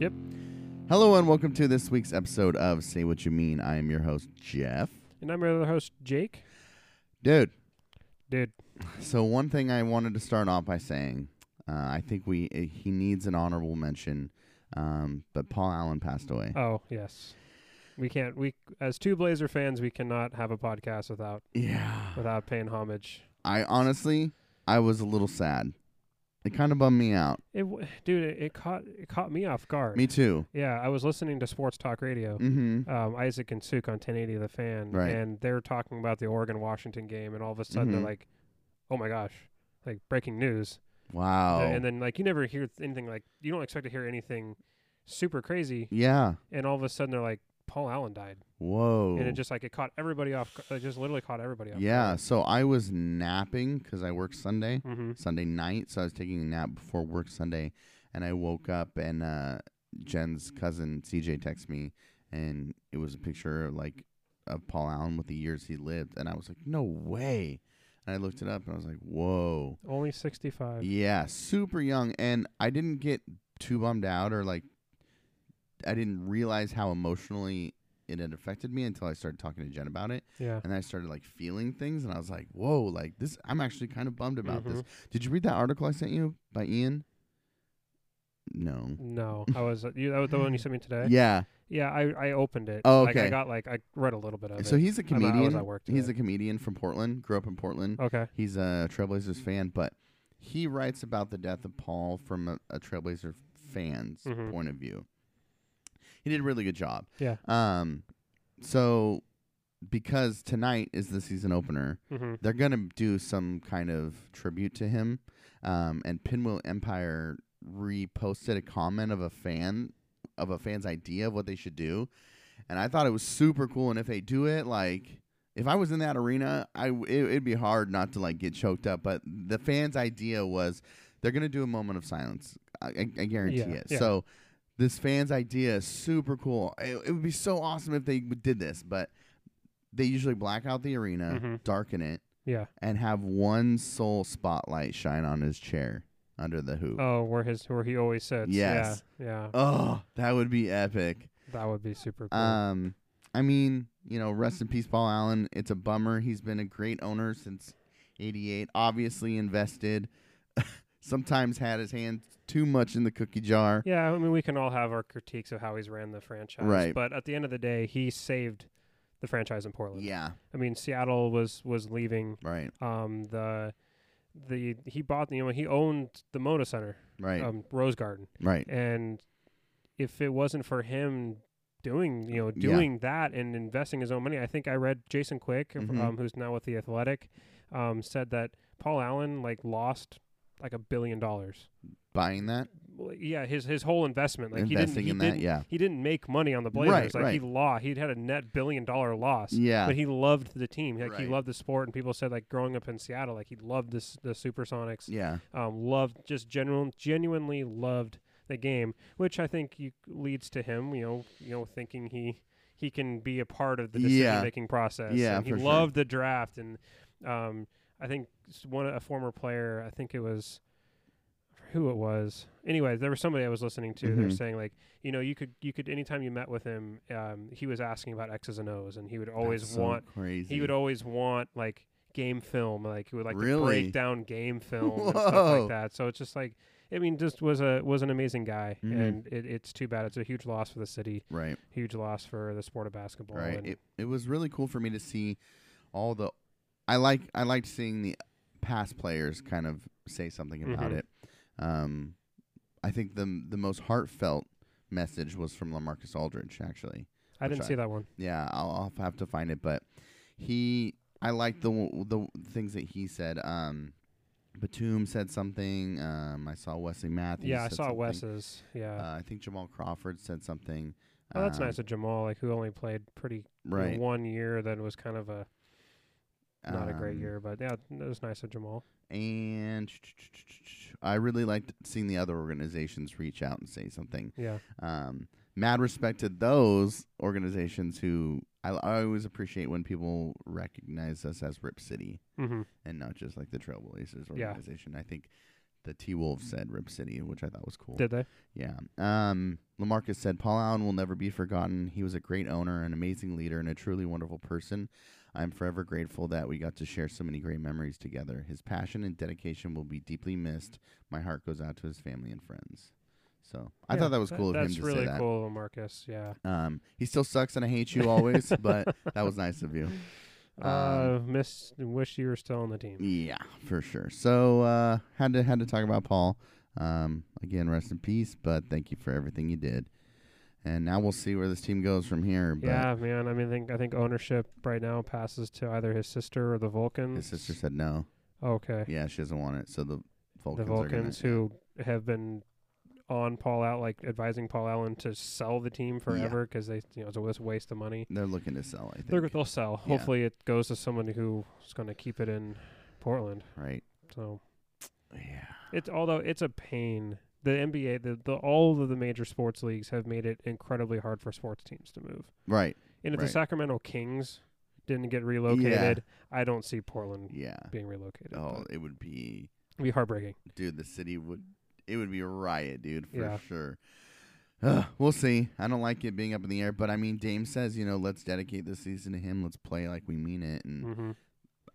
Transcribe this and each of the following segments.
Yep. Hello and welcome to this week's episode of Say What You Mean. I am your host, Jeff. And I'm your other host, Jake. Dude, Dude, so one thing I wanted to start off by saying, uh, I think we uh, he needs an honorable mention, um, but Paul Allen passed away. oh yes, we can't. We as two Blazer fans, we cannot have a podcast without yeah. without paying homage. I honestly, I was a little sad. It kind of bummed me out. It, w- dude, it, it caught it caught me off guard. Me too. Yeah, I was listening to Sports Talk Radio. Mm-hmm. Um, Isaac and Suke on 1080 The Fan, Right. and they're talking about the Oregon Washington game, and all of a sudden Mhm. they're like, "Oh my gosh!" Like breaking news. Wow. And then like you never hear anything like you don't expect to hear anything super crazy, yeah. and all of a sudden they're like, "Paul Allen died." Whoa. and it just like it caught everybody off. It just literally caught everybody off. yeah. So I was napping because I work Sunday. Mm-hmm. Sunday night, so I was taking a nap before work Sunday, and I woke up and uh, Jen's cousin CJ texted me, and it was a picture of, like of Paul Allen with the years he lived, and I was like, no way. And I looked it up, and I was like, whoa, Only sixty five. yeah, super young, and I didn't get too bummed out or like I didn't realize how emotionally it had affected me until I started talking to Jen about it Yeah. and I started like feeling things, and I was like, "Whoa!" Like this, I'm actually kind of bummed about this. Mm-hmm. Did you read that article I sent you by Ian? No. No, I was you. That was the one you sent me today. Yeah. Yeah, I I opened it. Oh, Like I got like I read a little bit of it. So it. he's a I'm- I was comedian. at work He's today. a comedian from Portland. Grew up in Portland. Okay. He's a Trailblazers fan, but he writes about the death of Paul from a, a Trailblazer fan's Mhm. point of view. He did a really good job. Yeah. Um. So, because tonight is the season opener, Mm-hmm. they're gonna do some kind of tribute to him. Um, and Pinwheel Empire reposted a comment of a fan of a fan's idea of what they should do, and I thought it was super cool. And if they do it, like if I was in that arena, I it, it'd be hard not to like get choked up. But the fans' idea was they're gonna do a moment of silence. I, I, I guarantee Yeah, it. yeah. So. This fan's idea is super cool. It, it would be so awesome if they did this, but they usually black out the arena, Mhm. darken it, Yeah. and have one sole spotlight shine on his chair under the hoop. Oh, where his where he always sits. Yes. Yeah. Yeah. Oh, that would be epic. that would be super cool. Um, I mean, you know, rest in peace, Paul Allen. It's a bummer. He's been a great owner since '88. Obviously invested. Sometimes had his hand too much in the cookie jar. yeah. I mean, we can all have our critiques of how he's ran the franchise. Right. But at the end of the day, he saved the franchise in Portland. Yeah, I mean, Seattle was was leaving. right, Um. The the he bought you know he owned the Moda Center, right, um, Rose Garden. right. and if it wasn't for him doing you know Yeah. doing that and investing his own money i think i read jason quick Mhm. um, who's now with the athletic um, said that paul allen like lost like a billion dollars. Buying that, Well, yeah his his whole investment like investing he in didn't he that. didn't, Yeah, he didn't make money on the blazers. Right, like he right. lost he'd had a net billion dollar loss yeah, but he loved the team. Like he loved the sport and people said like growing up in seattle like he loved this the supersonics. Yeah, um, loved just genuine, genuinely loved the game, which I think you, leads to him, you know, you know, thinking he he can be a part of the decision making process. Yeah, and he for sure. loved the draft, and um, I think one a former player, I think it was who it was. Anyway, there was somebody I was listening to. They're Mhm. saying like, you know, you could you could anytime you met with him, um, he was asking about X's and O's, and he would always so want crazy. he would always want like game film, like he would like to break down game film and stuff like that. So it's just like I mean, just was a was an amazing guy, Mhm. and it, it's too bad. It's a huge loss for the city, right. huge loss for the sport of basketball. Right. and- It it was really cool for me to see all the I like I liked seeing the past players kind of say something about Mhm. it. Um I think the the most heartfelt message was from LaMarcus Aldridge actually. I didn't which see that one. Yeah, I'll, I'll have to find it, but he I like the the things that he said. Um Batum said something. Um I saw Wesley Matthews. Yeah, I saw something. Wes's. Yeah. Uh, I think Jamal Crawford said something. oh, that's um, nice of Jamal, like who only played pretty Right. one year, then was kind of a not a great Um, year, but yeah, it was nice of Jamal. and I really liked seeing the other organizations reach out and say something. Yeah. Um, mad respect to those organizations who I, I always appreciate when people recognize us as Rip City hmm and not just like the Trailblazers Yeah. organization. I think the T Wolves said Rip City, which I thought was cool. Did they? Yeah. Um, Lamarcus said Paul Allen will never be forgotten. He was a great owner, an amazing leader, and a truly wonderful person. I'm forever grateful that we got to share so many great memories together. His passion and dedication will be deeply missed. My heart goes out to his family and friends. So I Yeah, thought that was cool of him to really say that. That's really cool, Marcus. Yeah. Um, he still sucks and I hate you always, but that was nice of you. uh, miss. Wish you were still on the team. Yeah, for sure. So uh, had to had to talk about Paul. Um, again, rest in peace. But thank you for everything you did. And now we'll see where this team goes from here. But Yeah, man. I mean, I think I think ownership right now passes to either his sister or the Vulcans. his sister said no. Okay. Yeah, she doesn't want it. So the Vulcans, the are gonna- Vulcans who have been on Paul out like advising Paul Allen to sell the team forever because they you know it's a waste- waste of money. they're looking to sell. I think. They're, they'll sell. Yeah. Hopefully, it goes to someone who's going to keep it in Portland. right. So Yeah. it's although it's a pain. The NBA, the, the all of the major sports leagues have made it incredibly hard for sports teams to move. Right. And if Right. the Sacramento Kings didn't get relocated, I don't see Portland Yeah. being relocated. Oh, it would be, it'd be heartbreaking. dude. The city would. It would be a riot, dude, for Yeah. sure. Uh, we'll see. I don't like it being up in the air, but I mean, Dame says, you know, let's dedicate this season to him. Let's play like we mean it, and hmm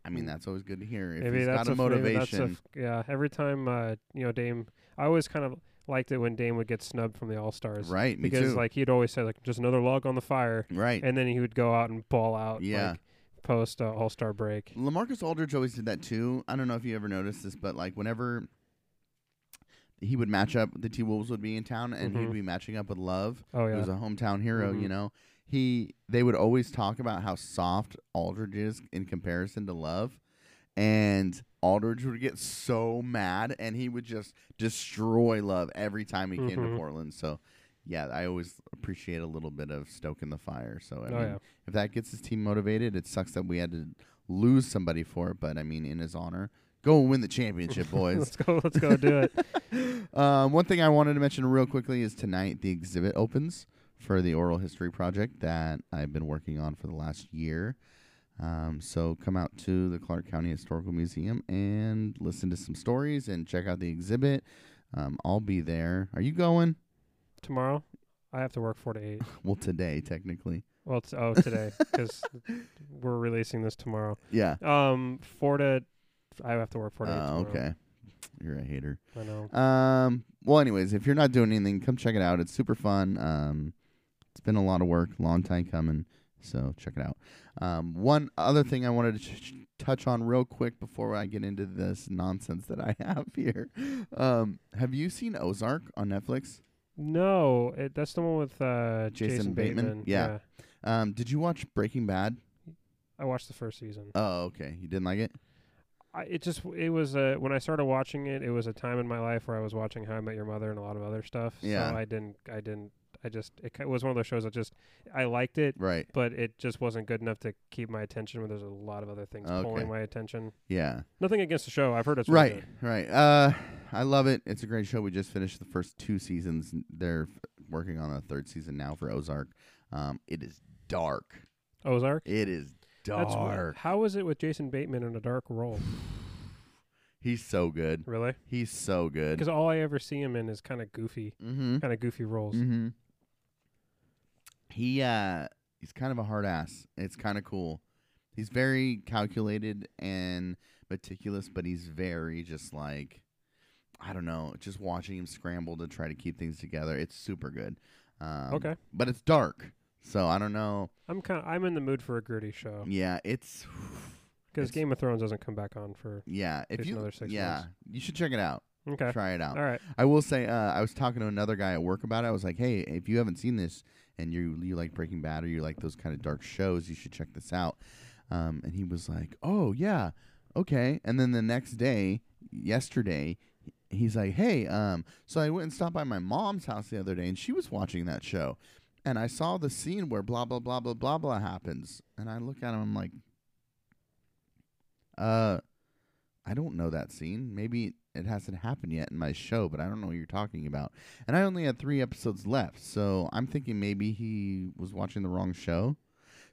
I mean, that's always good to hear. If Maybe he's got a a, maybe that's a motivation, f- yeah, every time uh, you know Dame, I always kind of liked it when Dame would get snubbed from the All Stars, right? Because like he'd always say like just another log on the fire, right. and then he would go out and ball out, Yeah. like, post uh, All Star break. Lamarcus Aldridge always did that too. I don't know if you ever noticed this, but like whenever he would match up, the T Wolves would be in town, and Mhm. he'd be matching up with Love, Oh yeah, was a hometown hero. Mhm. You know, he they would always talk about how soft Aldridge is in comparison to Love, and Aldridge would get so mad, and he would just destroy Love every time he came to Mhm. Portland. So. Yeah, I always appreciate a little bit of stoking the fire. So I oh mean, yeah, if that gets his team motivated, it sucks that we had to lose somebody for it. But I mean, in his honor, go and win the championship, boys. let's go, let's go do it. um, one thing I wanted to mention real quickly is tonight the exhibit opens for the oral history project that I've been working on for the last year. Um, so come out to the Clark County Historical Museum and listen to some stories and check out the exhibit. Um, I'll be there. Are you going? Tomorrow, I have to work four to eight. Well, today technically. Well, it's, oh today because we're releasing this tomorrow. Yeah. Um, four to I have to work four to eight. Oh, tomorrow. okay. You're a hater. I know. Um. Well, anyways, if you're not doing anything, come check it out. It's super fun. Um, it's been a lot of work, long time coming. So check it out. Um, one other thing I wanted to ch- touch on real quick before I get into this nonsense that I have here. Um, have you seen Ozark on Netflix? No, it, that's the one with uh, Jason Jason, Bateman? Bateman. Yeah. Um, did you watch Breaking Bad? I watched the first season. Oh, okay. You didn't like it? I, it just it was uh, when I started watching it. It was a time in my life where I was watching How I Met Your Mother and a lot of other stuff. Yeah. So I didn't. I didn't. I just it, ki- was one of those shows that just I liked it, Right. but it just wasn't good enough to keep my attention. When there's a lot of other things Okay. pulling my attention. Yeah. Nothing against the show. I've heard it's Right, good. right. Uh, I love it. It's a great show. We just finished the first two seasons. They're f- working on the third season now for Ozark. Um, it is dark. Ozark. It is That's weird. dark. How is it with Jason Bateman in a dark role? He's so good. Really? He's so good. Because all I ever see him in is kind of goofy, Mm-hmm. kind of goofy roles. Mm-hmm. He uh, he's kind of a hard ass. It's kind of cool. He's very calculated and meticulous, but he's very just like I don't know. Just watching him scramble to try to keep things together. It's super good. Um, Okay. but it's dark, so I don't know. I'm kind. of I'm in the mood for a gritty show Yeah, it's because Game of Thrones doesn't come back on for. yeah. If you another six yeah, months. you should check it out. Okay. Try it out. All right. I will say, uh, I was talking to another guy at work about it. I was like, "Hey, if you haven't seen this and you you like Breaking Bad or you like those kind of dark shows, you should check this out." Um, and he was like, "Oh yeah, okay." And then the next day, yesterday, he's like, "Hey, um, so I went and stopped by my mom's house the other day, and she was watching that show, and I saw the scene where blah blah blah blah blah blah happens." And I look at him, I'm like, "Uh, I don't know that scene. Maybe it hasn't happened yet in my show, but I don't know what you're talking about. And I only had three episodes left, so I'm thinking maybe he was watching the wrong show.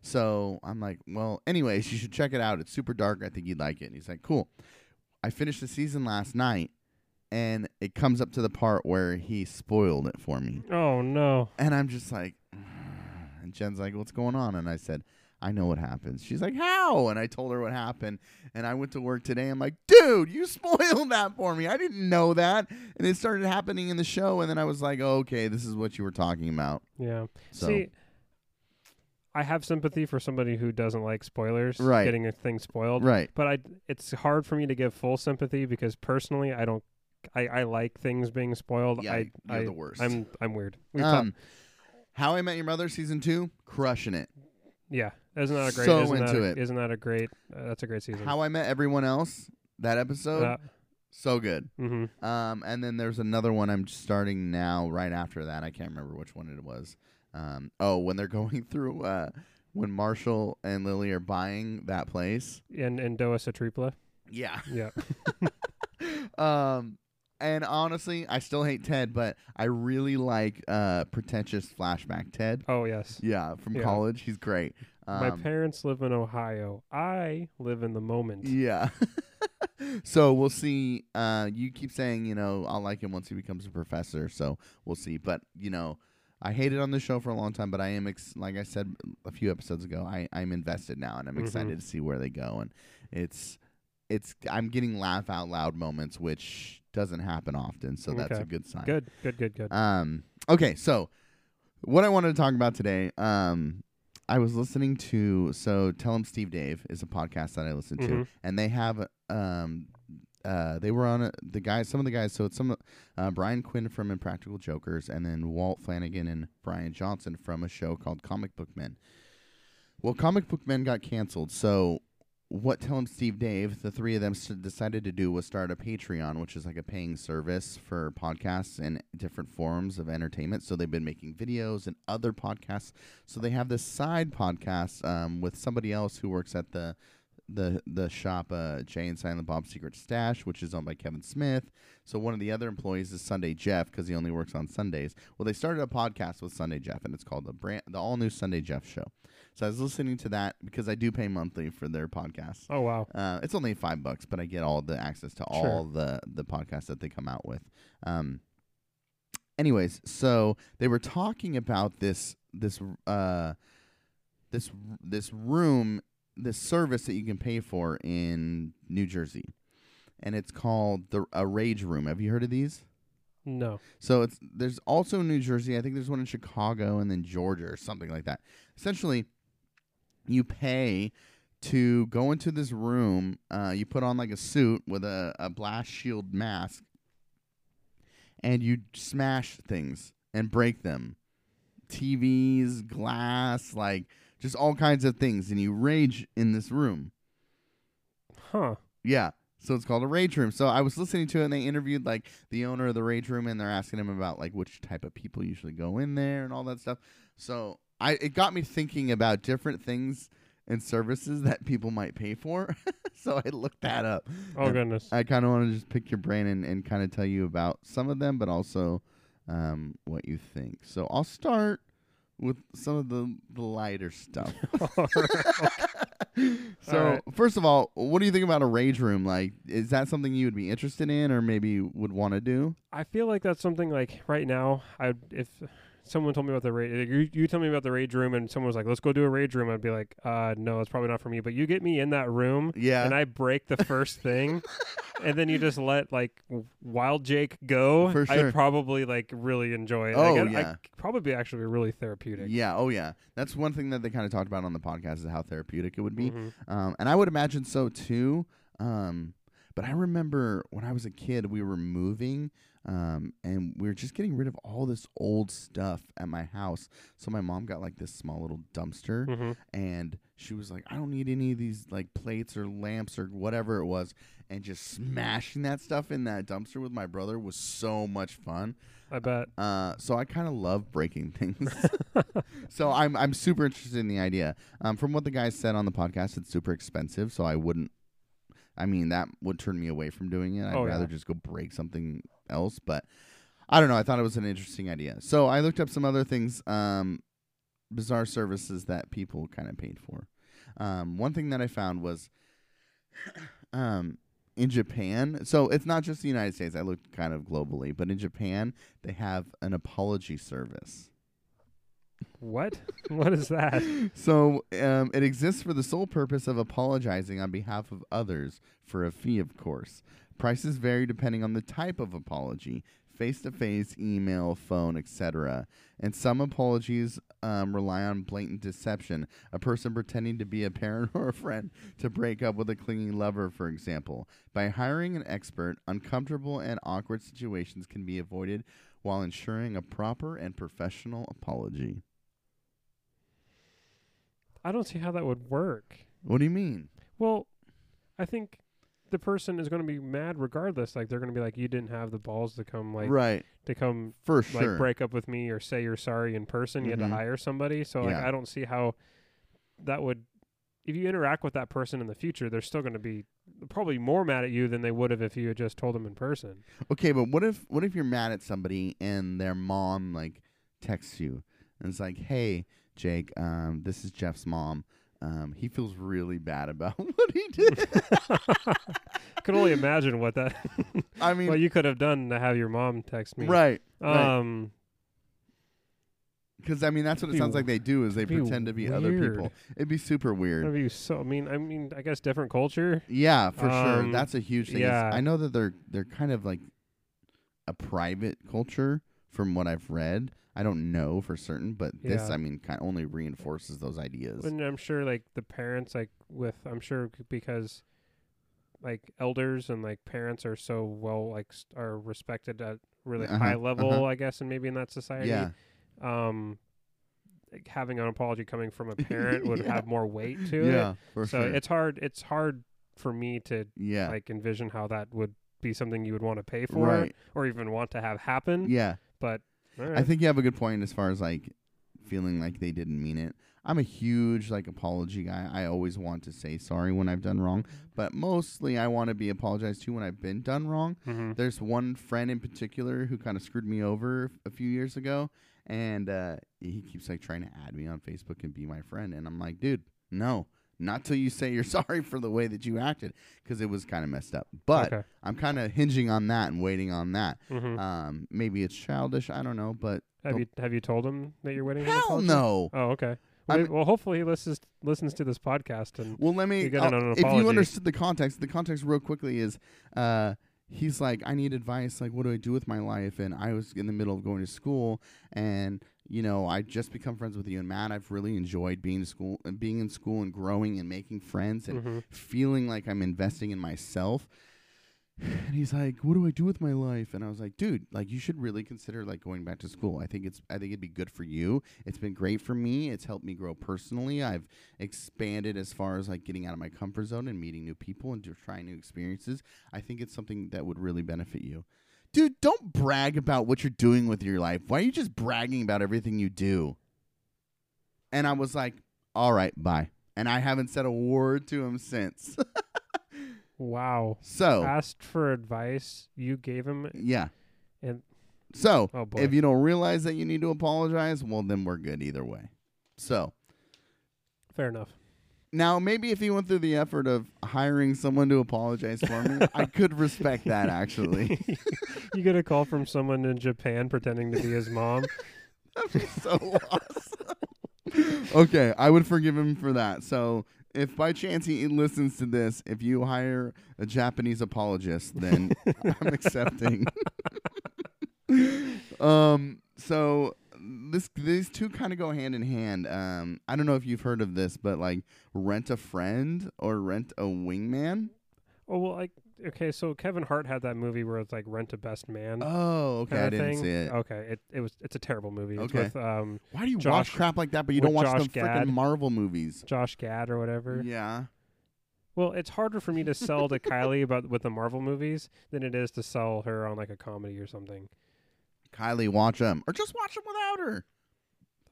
So I'm like, well, anyways, you should check it out. It's super dark. I think you'd like it. And he's like, cool. I finished the season last night, and it comes up to the part where he spoiled it for me. Oh no. And I'm just like, and Jen's like, what's going on? And I said, I know what happens. She's like, how? And I told her what happened. And I went to work today. I'm like, dude, you spoiled that for me. I didn't know that. And it started happening in the show. And then I was like, oh, okay, this is what you were talking about. Yeah. So, See, I have sympathy for somebody who doesn't like spoilers, Right. getting a thing spoiled. right. But I, it's hard for me to give full sympathy because personally, I don't. I, I like things being spoiled. Yeah, I, you're I, the worst. I'm I'm weird. We um, How I Met Your Mother season two, crushing it. Yeah, isn't that a great? so isn't that into a, it. Isn't that a great? Uh, that's a great season. How I Met Everyone Else, that episode, uh, so good. mm-hmm. Um, and then there's another one I'm starting now, right after that. I can't remember which one it was. Um, oh, when they're going through, uh, when Marshall and Lily are buying that place. And and Doa Tripla. Yeah. Yeah. um, and honestly, I still hate Ted, but I really like uh pretentious flashback Ted. Oh yes. Yeah, from Yeah. college, he's great. Um, My parents live in Ohio. I live in the moment. Yeah. so we'll see. Uh, you keep saying, you know, I'll like him once he becomes a professor. So we'll see. But you know, I hated on the show for a long time, but I am, ex- like I said a few episodes ago, I I'm invested now, and I'm Mhm. excited to see where they go. And it's it's I'm getting laugh out loud moments, which doesn't happen often. So that's Okay. a good sign. Good. Good. Good. Good. Um, okay, so what I wanted to talk about today, um, I was listening to so tell Tell 'em Steve Dave is a podcast that I listen to, Mhm. and they have um, uh, they were on a, the guys, some of the guys. So it's some uh, Brian Quinn from Impractical Jokers, and then Walt Flanagan and Bryan Johnson from a show called Comic Book Men. Well, Comic Book Men got canceled, so what Tell 'em Steve Dave, the three of them s- decided to do was start a Patreon, which is like a paying service for podcasts and different forms of entertainment. So they've been making videos and other podcasts. So they have this side podcast um, with somebody else who works at the the the shop uh, Jay and Silent Bob Secret Stash, which is owned by Kevin Smith. So one of the other employees is Sunday Jeff because he only works on Sundays. Well, they started a podcast with Sunday Jeff, and it's called the brand the all new Sunday Jeff Show. So I was listening to that because I do pay monthly for their podcast. oh wow. Uh, it's only five bucks, but I get all the access to Sure. all the the podcasts that they come out with. Um, anyways, so they were talking about this this uh this this room this service that you can pay for in New Jersey, and it's called the a Rage Room. Have you heard of these? No. So it's there's also New Jersey. I think there's one in Chicago and then Georgia or something like that. Essentially, you pay to go into this room. Uh, you put on like a suit with a, a blast shield mask, and you smash things and break them. TVs, glass, like just all kinds of things, and you rage in this room. Huh. Yeah. So it's called a rage room. So I was listening to it and they interviewed like the owner of the rage room and they're asking him about like which type of people usually go in there and all that stuff. So I it got me thinking about different things and services that people might pay for. so I looked that up. Oh And goodness. I kind of want to just pick your brain and, and kind of tell you about some of them, but also um, what you think. So I'll start with some of the, the lighter stuff. so right. first of all, what do you think about a rage room? Like, is that something you would be interested in, or maybe would want to do? I feel like that's something like right now. I would if someone told me about the rage, you, you tell me about the rage room, and someone was like, "Let's go do a rage room," I'd be like, "Uh, no, it's probably not for me." But you get me in that room, Yeah, and I break the first thing, and then you just let like Wild Jake go. For sure. I'd probably like really enjoy it. Oh, I'd- yeah. I'd probably actually be really therapeutic. yeah, oh yeah. That's one thing that they kind of talked about on the podcast is how therapeutic it would be. Mhm. Um, and I would imagine so too. Um, but I remember when I was a kid, we were moving, um, and we were just getting rid of all this old stuff at my house. So my mom got like this small little dumpster, Mhm. and she was like, "I don't need any of these like plates or lamps or whatever it was." And just smashing that stuff in that dumpster with my brother was so much fun. I bet. Uh, so I kind of love breaking things. so I'm I'm super interested in the idea. Um, from what the guys said on the podcast, it's super expensive, so I wouldn't I mean, that would turn me away from doing it. I'd Oh, yeah. rather just go break something else. But I don't know. I thought it was an interesting idea. So I looked up some other things, um, bizarre services that people kind of paid for. Um, one thing that I found was um, in Japan. So it's not just the United States. I looked kind of globally, but in Japan, they have an apology service. What? what is that? So um, it exists for the sole purpose of apologizing on behalf of others for a fee, of course. Prices vary depending on the type of apology face to face, email, phone, etc. And some apologies um, rely on blatant deception, a person pretending to be a parent or a friend to break up with a clinging lover, for example. By hiring an expert, uncomfortable and awkward situations can be avoided while ensuring a proper and professional apology. I don't see how that would work. What do you mean? Well, I think the person is going to be mad regardless. Like they're going to be like, "You didn't have the balls to come, like right, to come, for like sure. break up with me or say you're sorry in person. You had Mhm. to hire somebody. So like, I don't see how that would. If you interact with that person in the future, they're still going to be probably more mad at you than they would have if you had just told them in person. Okay, but what if what if you're mad at somebody and their mom like texts you and it's like, "Hey, Jake, um, this is Jeff's mom. Um, he feels really bad about what he did." I can only imagine what that. I mean, what you could have done to have your mom text me. right? right. Um. Because I mean, that's what it sounds like they do is they pretend to be other people. It'd be super weird. That'd be so. I mean, I mean, I guess different culture. Yeah, for sure. Um, That's a huge thing. yeah. I know that they're they're kind of like a private culture from what I've read. I don't know for certain, but this Yeah. I mean kind of only reinforces those ideas. And I'm sure, like the parents, like with, I'm sure c- because, like elders and like parents are so well, like s- are respected at really Uh-huh, high level, uh-huh. I guess, and maybe in that society. yeah. Um, like, having an apology coming from a parent would Yeah. have more weight to it. Yeah, for so sure. it's hard. It's hard for me to yeah. like envision how that would be something you would want to pay for right. or even want to have happen. Yeah. But all I think you have a good point as far as like feeling like they didn't mean it. I'm a huge like apology guy. I always want to say sorry when I've done wrong, but mostly I want to be apologized to when I've been done wrong. Mhm. There's one friend in particular who kind of screwed me over a few years ago, and uh, he keeps like trying to add me on Facebook and be my friend, and I'm like, dude, no, not till you say you're sorry for the way that you acted, because it was kind of messed up. But okay. I'm kind of hinging on that and waiting on that. Mhm. Um, maybe it's childish, I don't know, but have you have you told him that you're waiting? hell no. Oh, okay. Well, well, hopefully he listens listens to this podcast and Well, let me. You gotta I'll- know an if you understood the context, the context real quickly is, uh, he's like, I need advice. Like, what do I do with my life? And I was in the middle of going to school, and you know, I just become friends with you and Matt. I've really enjoyed being in school and being in school and growing and making friends and Mhm. feeling like I'm investing in myself. And he's like, "What do I do with my life?" And I was like, "Dude, like you should really consider like going back to school. I think it's I think it'd be good for you. It's been great for me. It's helped me grow personally. I've expanded as far as like getting out of my comfort zone and meeting new people and trying new experiences. I think it's something that would really benefit you." Dude, don't brag about what you're doing with your life. Why are you just bragging about everything you do? And I was like, "All right, bye." And I haven't said a word to him since. wow. so, Asked for advice, you gave him, Yeah. and So, oh if you don't realize that you need to apologize, well, then we're good either way. So, fair enough. Now maybe if he went through the effort of hiring someone to apologize for me, I could respect that actually. you get a call from someone in Japan pretending to be his mom. That'd be so awesome. okay, I would forgive him for that. So, if by chance he listens to this, if you hire a Japanese apologist, then I'm accepting. um. So this these two kind of go hand in hand. Um. I don't know if you've heard of this, but like rent a friend or rent a wingman. Oh well, like okay, so Kevin Hart had that movie where it's like Rent a Best Man. Oh, okay. I didn't thing. see it. Okay, it it was it's a terrible movie. It's Okay. with um Why do you watch Josh- crap like that, but you don't watch Josh the freaking Marvel movies? Josh Gad or whatever. Yeah. Well, it's harder for me to sell to Kylie about with the Marvel movies than it is to sell her on like a comedy or something. Kylie, watch them, or just watch them without her.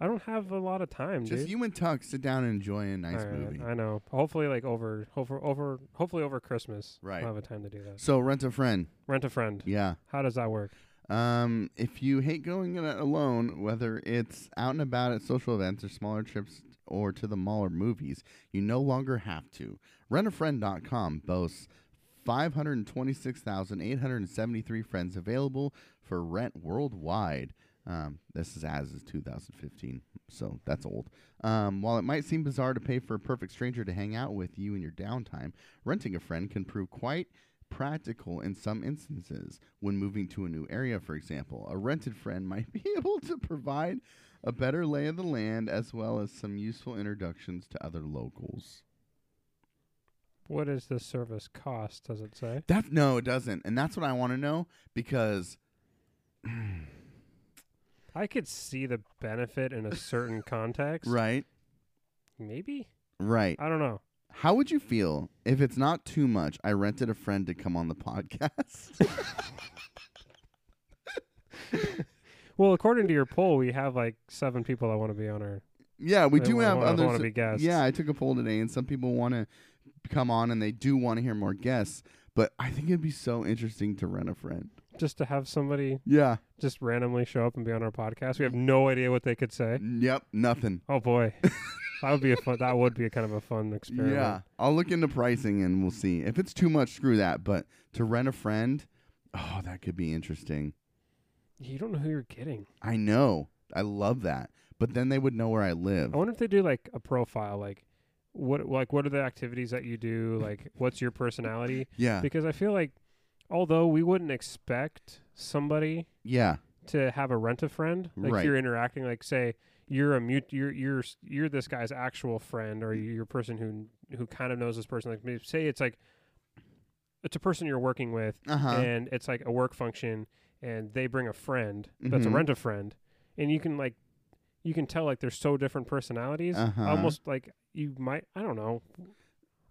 I don't have a lot of time, Just dude. you and Tuck sit down and enjoy a nice right, movie. I know. Hopefully, like over, over, over. Hopefully, over Christmas. Right. I'll have a time to do that. So rent a friend. Rent a friend. Yeah. How does that work? Um, if you hate going in alone, whether it's out and about at social events or smaller trips or to the mall or movies, you no longer have to. RentAFriend.com boasts 526,873 friends available for rent worldwide. Um, this is as is 2015, so that's old. Um, while it might seem bizarre to pay for a perfect stranger to hang out with you in your downtime, renting a friend can prove quite practical in some instances. When moving to a new area, for example, a rented friend might be able to provide a better lay of the land as well as some useful introductions to other locals. What does this service cost? Does it say? That no, it doesn't, and that's what I want to know because I could see the benefit in a certain context. right, Maybe. right. I don't know. How would you feel if it's not too much? I rented a friend to come on the podcast. Well, according to your poll, we have like seven people that want to be on our. yeah, we do wanna- have wanna- others. wanna be guests. Yeah, I took a poll today, and some people want to come on, and they do want to hear more guests. But I think it'd be so interesting to rent a friend. Just to have somebody Yeah. just randomly show up and be on our podcast. We have no idea what they could say. Yep. Nothing. Oh boy, that would be a fun. That would be a kind of a fun experiment. Yeah. I'll look into pricing and we'll see. If it's too much, screw that. But to rent a friend, oh, that could be interesting. You don't know who you're getting. I know. I love that. But then they would know where I live. I wonder if they do like a profile, like what like what are the activities that you do, like what's your personality? Yeah. Because I feel like although we wouldn't expect somebody Yeah. to have a rent a friend, like Right. you're interacting, like say you're a mute, you're you're you're this guy's actual friend, or you're a person who who kind of knows this person. Like maybe say it's like it's a person you're working with, Uh huh. and it's like a work function, and they bring a friend that's a Mhm. rent a friend, and you can like you can tell like they're so different personalities. Uh-huh. Almost like you might I don't know.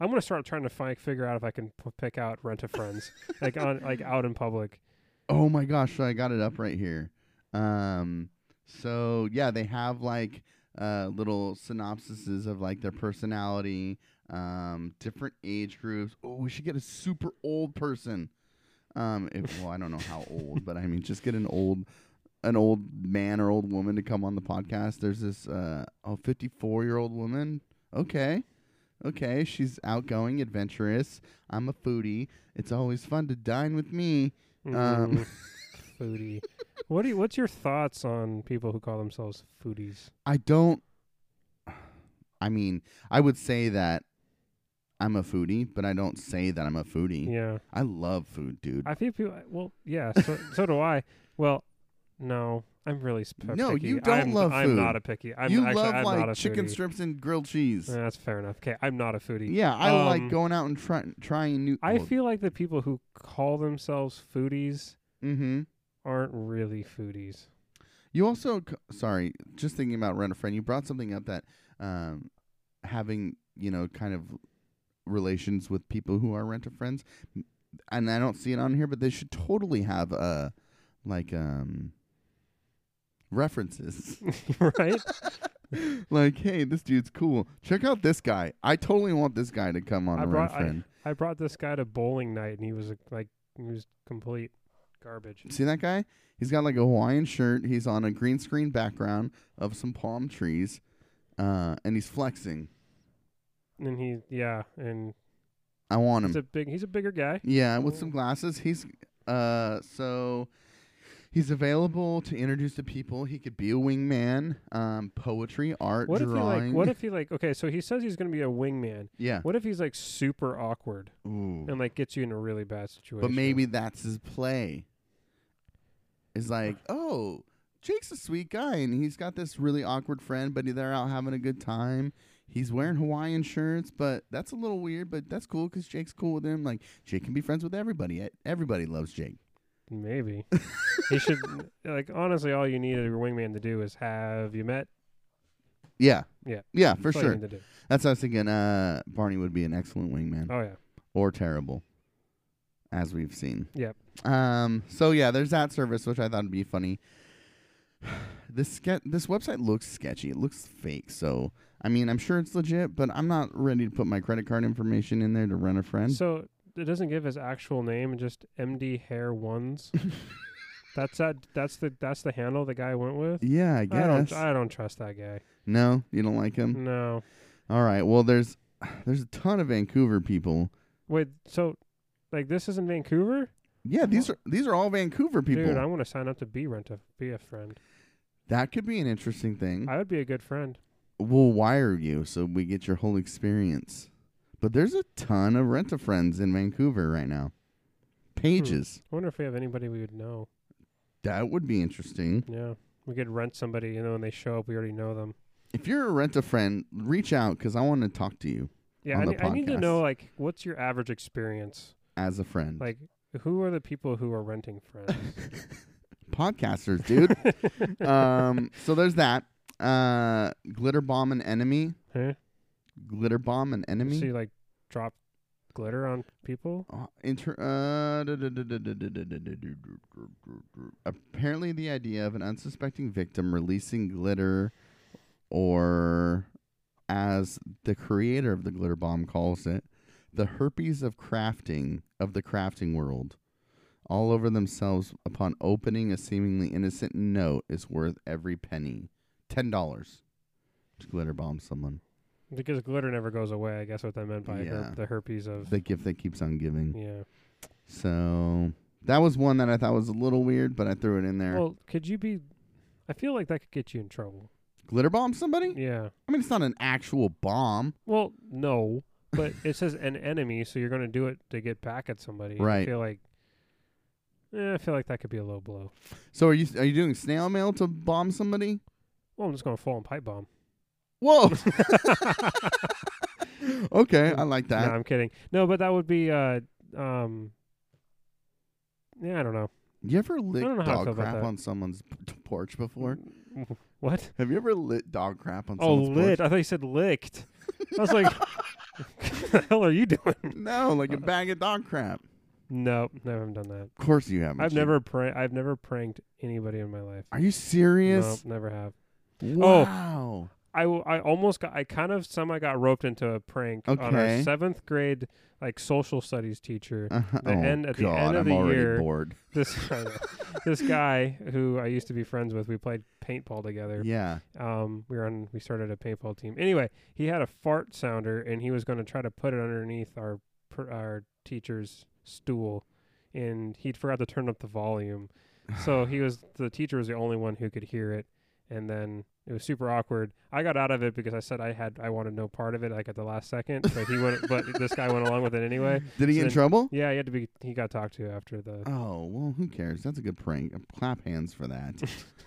I'm gonna start trying to fi- figure out if I can p- pick out rent a friends like on like out in public. Oh my gosh, so I got it up right here. Um so yeah, they have like uh little synopsises of like their personality, um different age groups. Oh, we should get a super old person. Um if, well, I don't know how old, but I mean just get an old an old man or old woman to come on the podcast. There's this uh oh 54-year-old woman. Okay. Okay, she's outgoing, adventurous. I'm a foodie. It's always fun to dine with me. Um, Mm, foodie. What do you, what's your thoughts on people who call themselves foodies? I don't. I mean, I would say that I'm a foodie, but I don't say that I'm a foodie. Yeah, I love food, dude. I feel people. Well, yeah, so so do I. Well, no, I'm really No, picky. you don't I'm, love I'm food. not a picky. I'm you actually love I'm not a like chicken foodie. strips and grilled cheese. Uh, that's fair enough. Okay, I'm not a foodie. yeah, I like um, going out and try, trying new. I feel like the people who call themselves foodies Mm-hmm. aren't really foodies. You also, c- sorry, just thinking about rent a friend. You brought something up that um, having you know kind of relations with people who are rent a friends, and I don't see it on here, but they should totally have a like um references. right? like, hey, this dude's cool. Check out this guy. I totally want this guy to come on I a brought rent a friend. I, I brought this guy to bowling night, and he was like he was complete garbage. See that guy? He's got like a Hawaiian shirt. He's on a green screen background of some palm trees, uh, and he's flexing. And he, yeah, and I want him. he's a big, he's a bigger guy. Yeah, with some glasses. He's uh so he's available to introduce to people. He could be a wingman, um, poetry, art, What if he drawing. like? What if he like? Okay, so he says he's gonna be a wingman. yeah. What if he's like super awkward Ooh. and like gets you in a really bad situation? But maybe that's his play. Is like, oh, Jake's a sweet guy, and he's got this really awkward friend, but they're out having a good time. He's wearing Hawaiian shirts, but that's a little weird. But that's cool because Jake's cool with him. Like Jake can be friends with everybody. Everybody loves Jake. Maybe he should like honestly. All you need a wingman to do is have you met. Yeah, Yeah. yeah, for That's all you sure. need to do. That's what I was thinking. Uh, Barney would be an excellent wingman, Oh yeah. or terrible, as we've seen. Yep. Um. So yeah, there's that service, which I thought would be funny. this ske- this website looks sketchy. It looks fake. So I mean, I'm sure it's legit, but I'm not ready to put my credit card information in there to rent a friend. So it doesn't give his actual name, just MD Hair Ones. that's that. That's the that's the handle the guy went with. yeah, I I don't. guess. I don't trust that guy. no, you don't like him. No. All right. Well, there's there's a ton of Vancouver people. Wait. So, like, this is in Vancouver, Yeah, these are these are all Vancouver people. dude. I'm gonna sign up to be rent a be a friend. that could be an interesting thing. I would be a good friend. we'll wire you so we get your whole experience. But there's a ton of rent a friends in Vancouver right now. Pages. I wonder if we have anybody we would know. That would be interesting. Yeah, we could rent somebody. You know, when they show up, we already know them. If you're a rent a friend, reach out because I want to talk to you Yeah, On I, I need to know like what's your average experience? as a friend. Like, who are the people who are renting friends? Podcasters, dude. um, so there's that. Uh, glitter bomb an enemy. huh? glitter bomb an enemy? So you like drop glitter on people? Uh, inter- uh, apparently, the idea of an unsuspecting victim releasing glitter or as the creator of the glitter bomb calls it, the herpes of crafting of the crafting world all over themselves upon opening a seemingly innocent note is worth every penny. Ten dollars to glitter bomb someone. Because glitter never goes away. I guess what that meant by Yeah. her- the herpes of. the gift that keeps on giving yeah. So that was one that I thought was a little weird, but I threw it in there. Well, could you be? I feel like that could get you in trouble. Glitter bomb somebody? Yeah. I mean, it's not an actual bomb. Well, no, but it says an enemy, so you're going to do it to get back at somebody. and I Right. feel like. Eh, I feel like that could be a low blow. So are you are you doing snail mail to bomb somebody? Well, I'm just going to fall and pipe bomb. Whoa. okay, I like No, that. I'm kidding. No, but that would be. uh um. Yeah, I don't know. You ever lit know how I dog about crap that. on someone's p- porch before? What? Have you ever lit dog crap on Oh, someone's lit. I thought you said licked. I was like, what the hell are you doing? No, like a bag of dog crap. No, never done that. Of course you haven't. I've never prank. I've never pranked anybody in my life. Are you serious? No, never have. Wow. I, I almost got I kind of semi got roped into a prank on our seventh grade like social studies teacher. Uh-huh. The oh end- at the end of I'm the year- bored. This this guy who I used to be friends with. We played paintball together. Yeah. Um, we were on. We started a paintball team. Anyway, he had a fart sounder, and he was going to try to put it underneath our our teacher's stool, and he forgot to turn up the volume. So he was the teacher was the only one who could hear it, and then it was super awkward. I got out of it because I said I had I wanted no part of it, like at the last second. But he went, but this guy went along with it anyway. Did he So get in then- trouble? Yeah, he had to be. He got talked to after the. Oh well, who cares? That's a good prank. Clap hands for that.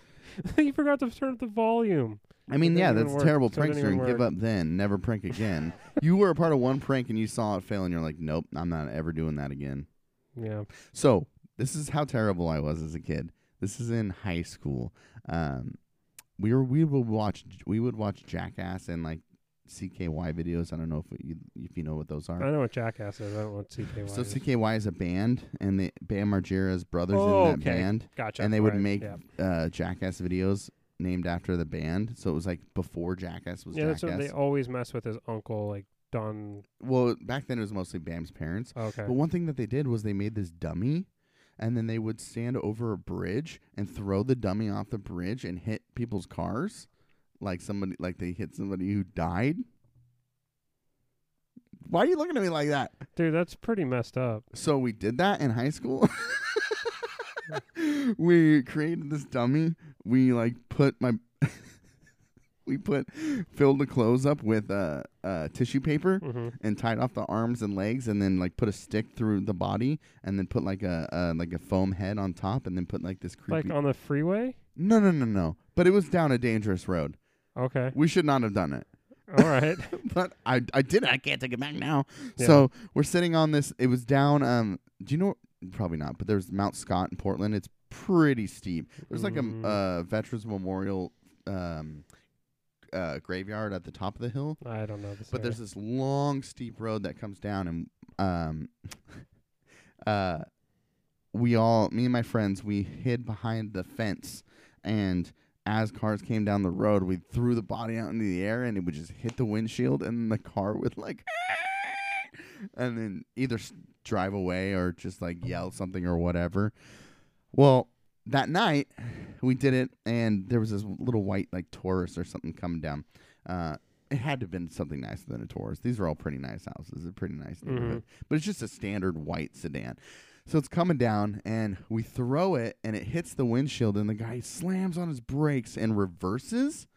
he forgot to turn up the volume. I mean, yeah, that's a work. terrible So prankster. And give up then. Never prank again. you were a part of one prank and you saw it fail, and you're like, nope, I'm not ever doing that again. Yeah. So this is how terrible I was as a kid. This is in high school. Um, we were we would watch we would watch Jackass and like CKY videos. I don't know if you if you know what those are. I don't know what Jackass is. I don't know what CKY So is. CKY is a band, and the Bam Margera's brothers Oh, in that okay. band, Gotcha. and they would Right, make Yeah, uh, Jackass videos named after the band. So it was like before Jackass was yeah that's what they always mess with his uncle, like Don. well, back then it was mostly Bam's parents. Okay. But one thing that they did was they made this dummy, and then they would stand over a bridge and throw the dummy off the bridge and hit people's cars, like somebody like they hit somebody who died. Why are you looking at me like that? Dude, that's pretty messed up. So we did that in high school. we created this dummy. We like put my we put filled the clothes up with uh, uh tissue paper hmm and tied off the arms and legs and then like put a stick through the body and then put like a uh, like a foam head on top and then put like this creepy Like on the freeway. No, no, no, no. But it was down a dangerous road. Okay. We should not have done it. All right. but I I did it. I can't take it back now. Yeah. So we're sitting on this. It was down. Um, do you know? Probably not. But there's Mount Scott in Portland. It's pretty steep. There's like a Mm. uh, Veterans Memorial um, uh, graveyard at the top of the hill. I don't know this. But there's this long, steep road that comes down, and um, uh, we all, me and my friends, we hid behind the fence, and as cars came down the road, we threw the body out into the air and it would just hit the windshield and the car would like and then either drive away or just like yell something or whatever. Well, that night we did it and there was this little white like Taurus or something coming down. Uh it had to have been something nicer than a Taurus. These are all pretty nice houses. A pretty nice neighborhood. But it's just a standard white sedan. So it's coming down, and we throw it, and it hits the windshield, and the guy slams on his brakes and reverses.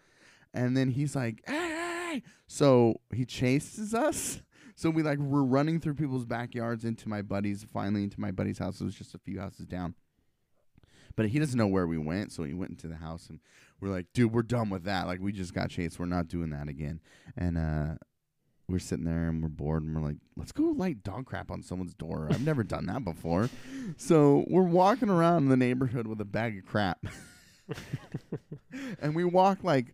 And then he's like, hey! So he chases us. So we like we're running through people's backyards into my buddy's, finally into my buddy's house. It was just a few houses down. But he doesn't know where we went, so he went into the house, and we're like, dude, we're done with that. Like we just got chased. We're not doing that again. And uh we're sitting there and we're bored and we're like, let's go light dog crap on someone's door. I've never done that before. So we're walking around the neighborhood with a bag of crap. and we walk like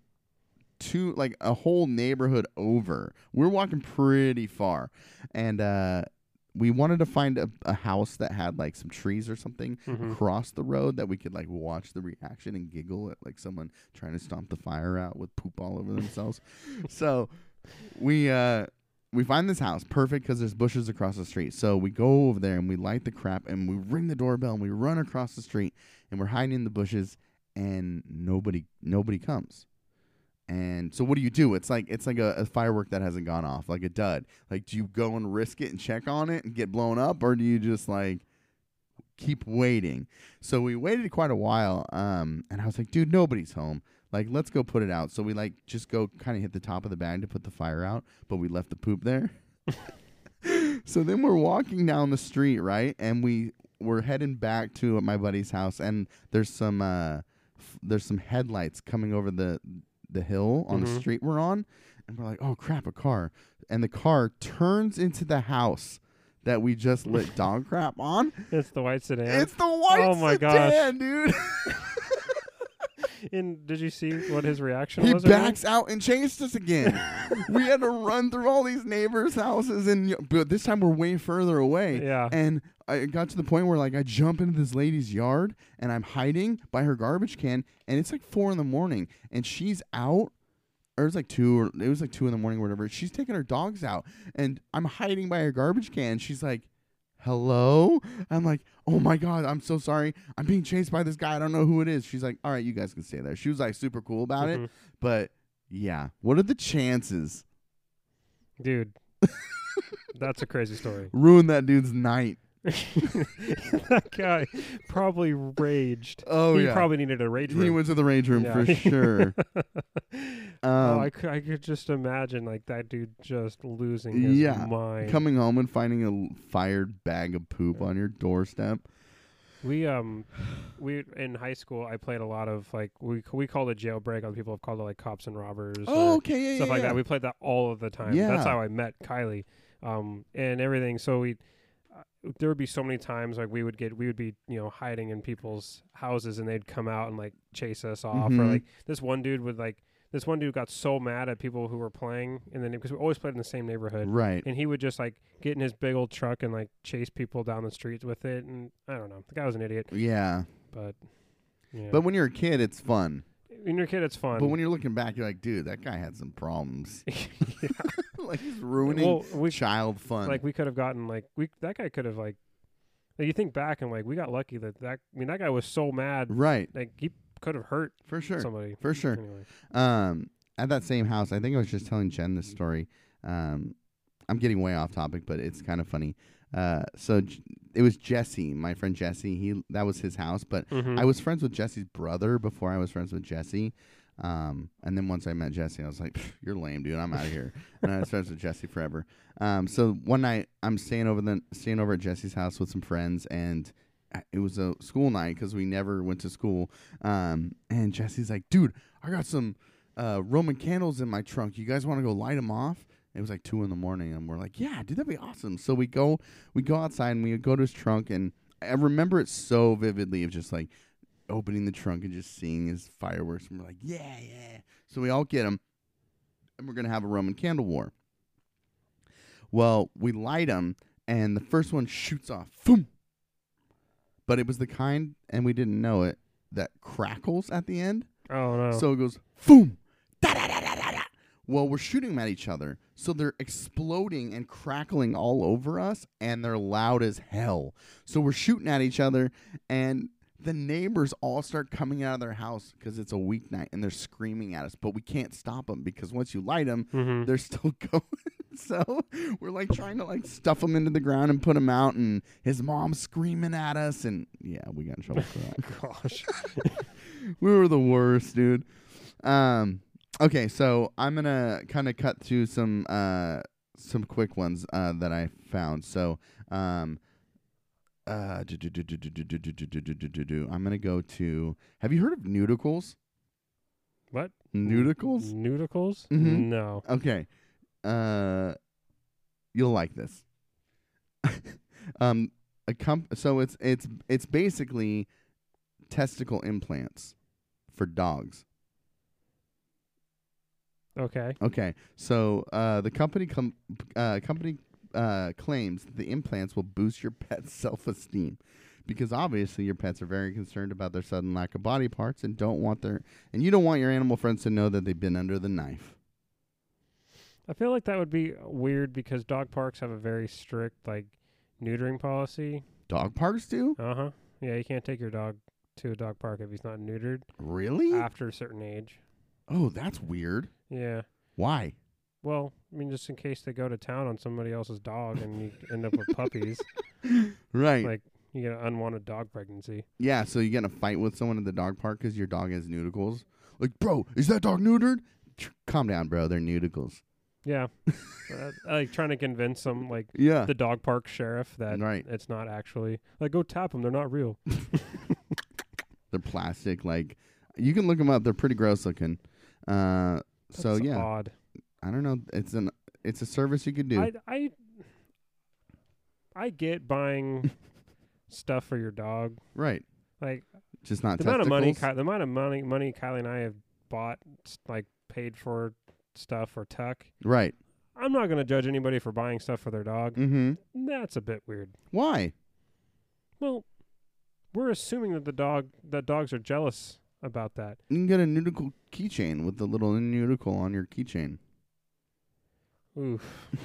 two like a whole neighborhood over. We're walking pretty far. And uh we wanted to find a, a house that had like some trees or something Mhm. across the road that we could like watch the reaction and giggle at like someone trying to stomp the fire out with poop all over themselves. so we uh we find this house perfect because there's bushes across the street. So we go over there and we light the crap and we ring the doorbell and we run across the street and we're hiding in the bushes and nobody nobody comes. And so what do you do? It's like it's like a, a firework that hasn't gone off, like a dud. Like do you go and risk it and check on it and get blown up, or do you just like keep waiting? So we waited quite a while, um, and I was like, dude, nobody's home. Like, let's go put it out. So we like just go kind of hit the top of the bag to put the fire out, but we left the poop there. so then we're walking down the street, right? And we we're heading back to my buddy's house, and there's some uh, f- there's some headlights coming over the the hill on the Mhm. street we're on, and we're like, oh crap, a car! And the car turns into the house that we just lit dog crap on. It's the white sedan. It's the white Oh my gosh. sedan, dude. and did you see what his reaction he was? anything? backs out and chased us again. we had to run through all these neighbors' houses, and but this time we're way further away. Yeah. And I got to the point where like I jump into this lady's yard and I'm hiding by her garbage can, and it's like four in the morning, and she's out. Or it was like two, or it was like two in the morning, or whatever. She's taking her dogs out, and I'm hiding by her garbage can. She's like, "Hello." I'm like, "Oh my god, I'm so sorry. I'm being chased by this guy. I don't know who it is." She's like, "All right, you guys can stay there." She was like super cool about it, Mhm. but yeah, what are the chances? Dude, that's a crazy story. Ruin that dude's night. that guy probably raged. Oh he yeah, probably needed a rage room. he went to the rage room Yeah. for sure. oh, Um, I could, I could just imagine like that dude just losing his Yeah, mind. coming home and finding a l- fired bag of poop on your doorstep. We um, we in high school. I played a lot of like we we called it jailbreak. Other people have called it like cops and robbers. Oh, okay, yeah, stuff yeah, like yeah. that. We played that all of the time. Yeah. That's how I met Kylie, um, and everything. So we, there would be so many times like we would get we would be you know hiding in people's houses and they'd come out and like chase us off or Mhm. like this one dude would like this one dude got so mad at people who were playing and then because we always played in the same neighborhood right. and he would just like get in his big old truck and like chase people down the streets with it and I don't know the guy was an idiot Yeah, but yeah. but when you're a kid, it's fun. When you're a kid it's fun But when you're looking back, you're like, dude, that guy had some problems. like he's ruining well we child fun. like we could have gotten like we that guy could have like like you think back and like we got lucky that that I mean that guy was so mad right, like he could have hurt for sure, somebody for sure. anyway Um, at that same house, I think I was just telling Jen this story. Um, I'm getting way off topic, but it's kind of funny. Uh, so J- it was Jesse, my friend Jesse. He that was his house, but Mhm. I was friends with Jesse's brother before I was friends with Jesse. Um, and then once I met Jesse, I was like, "Pff, "You're lame, dude. I'm out of here." and I was friends with Jesse forever. Um, so one night I'm staying over the staying over at Jesse's house with some friends, and I- it was a school night because we never went to school. Um, and Jesse's like, "Dude, I got some uh, Roman candles in my trunk. You guys want to go light them off?" It was like two in the morning, and we're like, "Yeah, dude, that'd be awesome." So we go, we go outside, and we go to his trunk, and I remember it so vividly of just like opening the trunk and just seeing his fireworks, and we're like, "Yeah, yeah." So we all get them, and we're gonna have a Roman candle war. Well, we light them, and the first one shoots off, boom. But it was the kind, and we didn't know it, that crackles at the end. Oh no. So it goes boom, da da da da da da. Well, we're shooting 'em at each other, so they're exploding and crackling all over us, and they're loud as hell. So we're shooting at each other, and the neighbors all start coming out of their house because it's a weeknight, and they're screaming at us. But we can't stop them because once you light them, hmm they're still going. so we're like trying to like stuff them into the ground and put them out, and his mom's screaming at us, and yeah, we got in trouble for that. Gosh. we were the worst, dude. Um, Okay, so I'm gonna kind of cut through some uh, some quick ones uh, that I found. So um, uh, I'm gonna go to. Have you heard of Neuticles? What Neuticles? Neuticles? Mm-hmm. No. Okay. Uh, you'll like this. um, a comp- So it's it's it's basically testicle implants for dogs. Okay. Okay. So uh, the company com- uh, company uh, claims that the implants will boost your pet's self-esteem because obviously your pets are very concerned about their sudden lack of body parts and don't want their and you don't want your animal friends to know that they've been under the knife. I feel like that would be weird because dog parks have a very strict like neutering policy. Dog parks do? Uh huh. Yeah, you can't take your dog to a dog park if he's not neutered Really? after a certain age. Oh, that's weird. Yeah. Why? Well, I mean, just in case they go to town on somebody else's dog and you end up with puppies, Right. like you get an unwanted dog pregnancy. yeah, so you get in a fight with someone at the dog park because your dog has Neuticles. Like, bro, is that dog neutered? Calm down, bro. They're Neuticles. Yeah. uh, like trying to convince some like Yeah. the dog park sheriff that Right. it's not actually like go tap them. They're not real. They're plastic. Like, you can look them up. They're pretty gross looking. Uh, so yeah, odd. I don't know. It's an it's a service you could do. I I I get buying stuff for your dog. right. Like Just not the amount of money, the amount of money, money Kylie and I have bought, like paid for stuff for Tuck. right. I'm not gonna judge anybody for buying stuff for their dog. Mm-hmm. That's a bit weird. Why? Well, we're assuming that the dog, that dogs are jealous about that. You can get a Neuticle keychain with the little Neuticle on your keychain. Oof.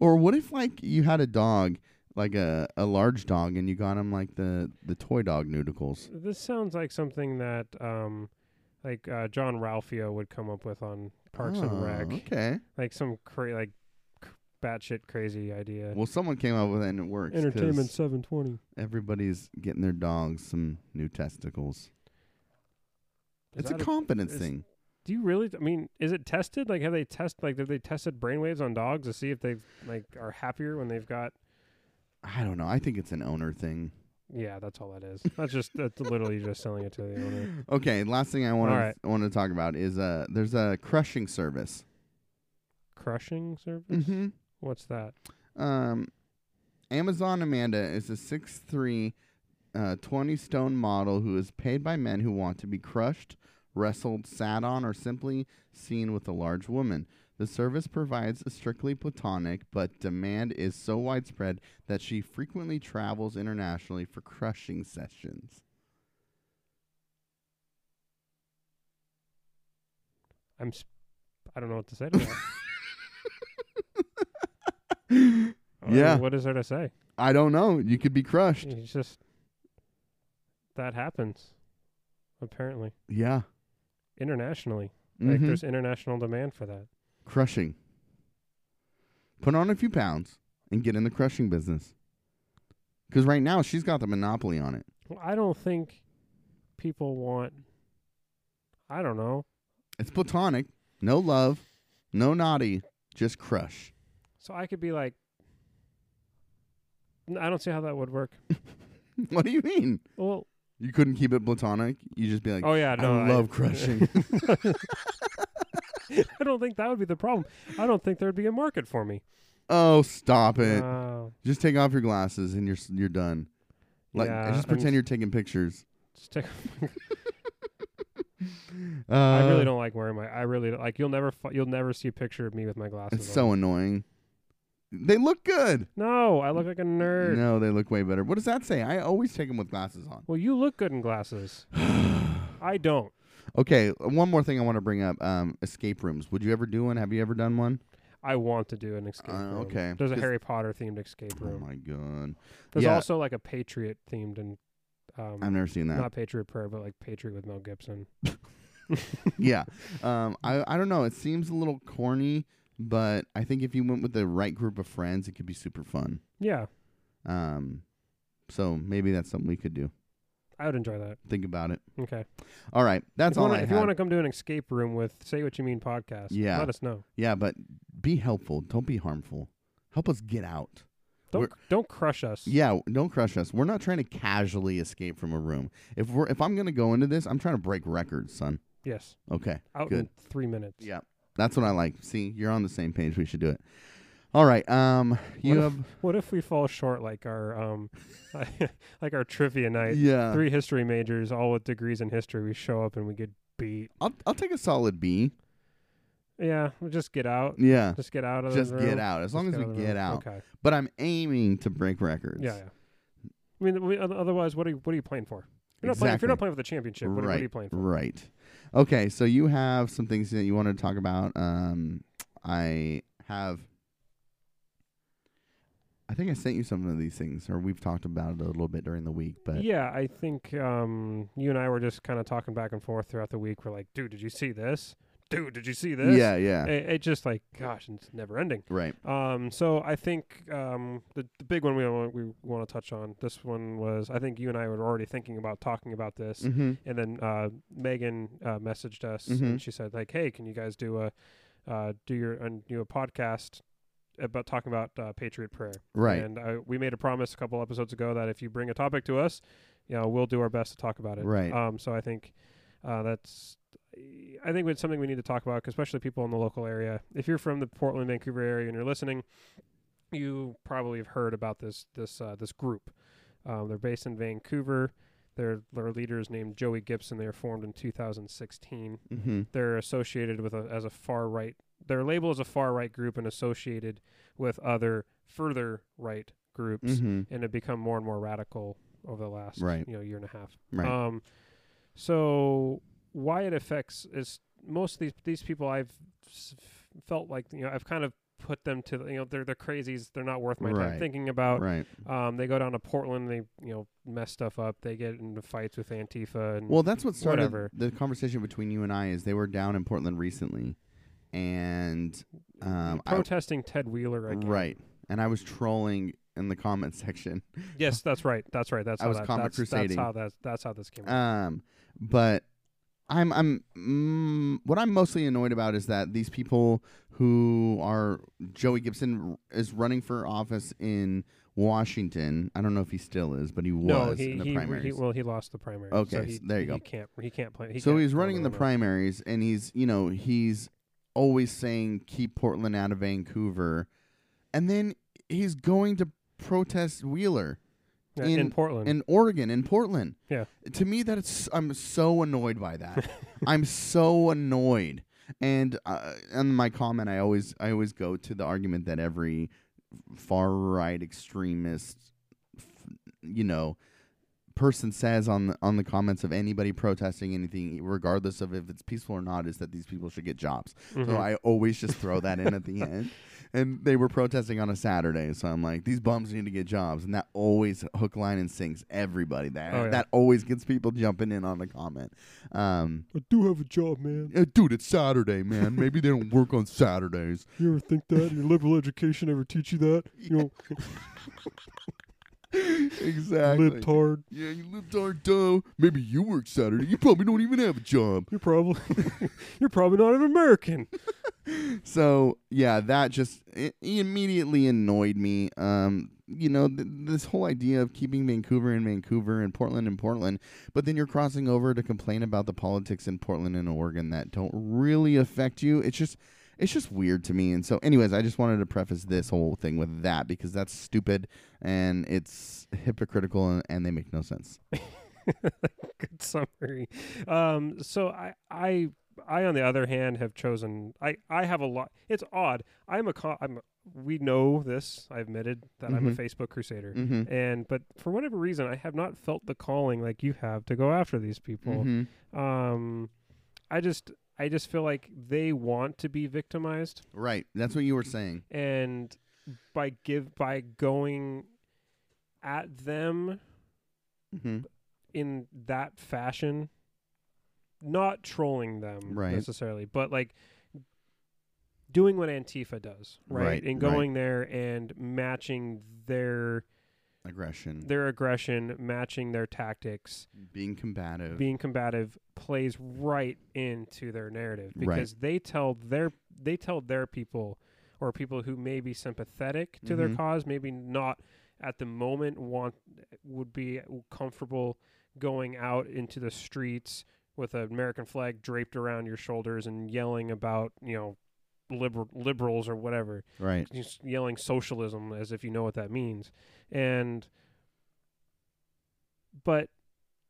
Or what if like you had a dog, like a, a large dog, and you got him like the the toy dog Neuticles? This sounds like something that, um, like uh, Jean-Ralphio would come up with on Parks and Oh, Rec. Okay. Like some cra- like batshit crazy idea. Well, someone came up with it and it works. 'cause Entertainment 720. Everybody's getting their dogs some new testicles. Is it's a that confidence is- thing. Do you really? I mean, is it tested? Like, have they test? Like, have they tested brainwaves on dogs to see if they like are happier when they've got? I don't know. I think it's an owner thing. Yeah, that's all that is. That's just that's literally just selling it to the owner. Okay, last thing I want All to right. want to talk about is uh there's a crushing service. Crushing service. Mm-hmm. What's that? Um, Amazon Amanda is a 6'3", uh, 20 stone model who is paid by men who want to be crushed, wrestled, sat on, or simply seen with a large woman. The service provides a strictly platonic, but demand is so widespread that she frequently travels internationally for crushing sessions. I'm. Sp- I don't know what to say to that. Yeah. What is there to say? I don't know. You could be crushed. It's just that happens. Apparently, Yeah. internationally, like Mhm. there's international demand for that. crushing. Put on a few pounds and get in the crushing business. Because right now she's got the monopoly on it. Well, I don't think people want. I don't know. It's platonic, no love, no naughty, just crush. So I could be like, I don't see how that would work. what do you mean? Well, You couldn't keep it platonic? You just be like, oh yeah, no, I love crushing. I don't think that would be the problem. I don't think there would be a market for me. oh, stop it. Wow. just take off your glasses and you're you're done. Like yeah, just I'm pretend you're taking pictures. just take- Uh, I really don't like wearing my. I really don't- like. You'll never. Fi- you'll never see a picture of me with my glasses. It's on. so annoying. They look good. No, I look like a nerd. No, they look way better. What does that say? I always take them with glasses on. Well, you look good in glasses. I don't. Okay, one more thing I want to bring up: um, escape rooms. Would you ever do one? Have you ever done one? I want to do an escape Uh, room. okay, There's a 'cause- Harry Potter themed escape room. Oh room. my god, There's yeah. also like a Patriot themed and um, I've never seen that. not Patriot Prayer, but like Patriot with Mel Gibson. yeah, um, I I don't know. It seems a little corny, but I think if you went with the right group of friends, it could be super fun. Yeah, Um, so maybe that's something we could do. I would enjoy that. Think about it. Okay. All right, that's if all wanna, I If had. you want to come to an escape room with Say What You Mean podcast, Yeah. let us know. yeah, but be helpful. Don't be harmful. Help us get out. Don't We're- don't crush us. Yeah, don't crush us. We're not trying to casually escape from a room. If we're if I'm gonna go into this, I'm trying to break records, son. Yes. Okay, Out Good. in three minutes. yeah, that's what I like. See, you're on the same page. We should do it. All right. Um, you What if- have What if we fall short like our um, like our trivia night? yeah. Three history majors, all with degrees in history. We show up and we get beat. I'll I'll take a solid B. Yeah, we'll just get out. Yeah, Just get out of just the room. get out. As Just long as we get room. out. Okay. But I'm aiming to break records. Yeah, yeah. I mean, we, otherwise, what are you, what are you playing for? You're not playing, if you're not playing for the championship, what, what are you playing for? Right. Okay, so you have some things that you want to talk about. Um, I have. I think I sent you some of these things, or we've talked about it a little bit during the week. But Yeah, I think um, you and I were just kind of talking back and forth throughout the week. We're like, dude, did you see this? Dude, did you see this? yeah, yeah, It, it just like, gosh, it's never ending. right. Um, so I think um, the the big one we want, we want to touch on. This one was I think you and I were already thinking about talking about this, Mm-hmm. and then uh, Megan uh, messaged us Mhm. and she said like, hey, can you guys do a uh, do your uh, do a podcast about talking about uh, Patriot Prayer? Right. And uh, we made a promise a couple episodes ago that if you bring a topic to us, you know, we'll do our best to talk about it. Right. Um. So I think uh, that's I think it's something we need to talk about, especially people in the local area. If you're from the Portland, Vancouver area and you're listening, you probably have heard about this this uh, this group. Um, they're based in Vancouver. Their their leader is named Joey Gibson. They were formed in 2016. Mm-hmm. They're associated with a, as a far right. Their label is a far right group and associated with other further right groups, Mm-hmm. and have become more and more radical over the last Right. you know year and a half. Right. Um, so why it affects is most of these these people I've felt like you know I've kind of put them to you know they're they're crazies. They're not worth my Right. time thinking about. right. Um, they go down to Portland. They you know mess stuff up. They get into fights with Antifa and Well, that's what started whatever. the conversation between you and I. Is they were down in Portland recently, and um, I, protesting Ted Wheeler again. right, and I was trolling in the comment section. Yes, that's right. That's right. That's I how was that, comic that's, that's how that that's how this came. Um, but I'm I'm mm, what I'm mostly annoyed about is that these people who are Joey Gibson is running for office in Washington. I don't know if he still is, but he was he, in the he, primaries. he well he lost the primary. Okay, so he, so there you go. he can't he can't play. He so can't he's running in the primaries, and he's you know he's always saying keep Portland out of Vancouver, and then he's going to protest Wheeler. Yeah, in- in, Portland. in Oregon, in Portland. Yeah. To me, that it's I'm so annoyed by that. I'm so annoyed. And uh, in my comment, I always I always go to the argument that every far right extremist, you know, person says on the on the comments of anybody protesting anything, regardless of if it's peaceful or not, is that these people should get jobs. So Mhm. I always just throw that in at the end. And they were protesting on a Saturday, so I'm like, these bums need to get jobs, and that always hook, line, and sinks everybody. That Oh, yeah. that always gets people jumping in on the comment. Um, I do have a job, man. "Eh, dude, it's Saturday, man. Maybe they don't work on Saturdays. You ever think that? Your liberal education ever teach you that? You know, exactly. libtard. Yeah, you libtard, duh. Maybe you work Saturday. You probably don't even have a job. You're probably you're probably not even American. So yeah, that just it, immediately annoyed me. Um, you know, th- this whole idea of keeping Vancouver in Vancouver and Portland in Portland, but then you're crossing over to complain about the politics in Portland and Oregon that don't really affect you. It's just it's just weird to me. And so, anyways, I just wanted to preface this whole thing with that because that's stupid and it's hypocritical and, and they make no sense. Good summary. Um, so I I I, on the other hand, have chosen. I, I have a lot. It's odd. I'm a. Co- I'm. A, we know this. I admitted that I'm a Mhm. Facebook crusader, Mm-hmm. and but for whatever reason, I have not felt the calling like you have to go after these people. Mm-hmm. Um, I just, I just feel like they want to be victimized, Right. That's what you were saying. and by give by going at them Mm-hmm. in that fashion, not trolling them Right. necessarily, but like doing what Antifa does, right? Right, And right. going there and matching their Aggression. their aggression, matching their tactics, being combative. being combative plays right into their narrative Right. because they tell their they tell their people or people who may be sympathetic to their Mhm. cause, maybe not at the moment want would be comfortable going out into the streets with an American flag draped around your shoulders and yelling about, you know, liberal liberals or whatever right. just yelling socialism as if you know what that means. And but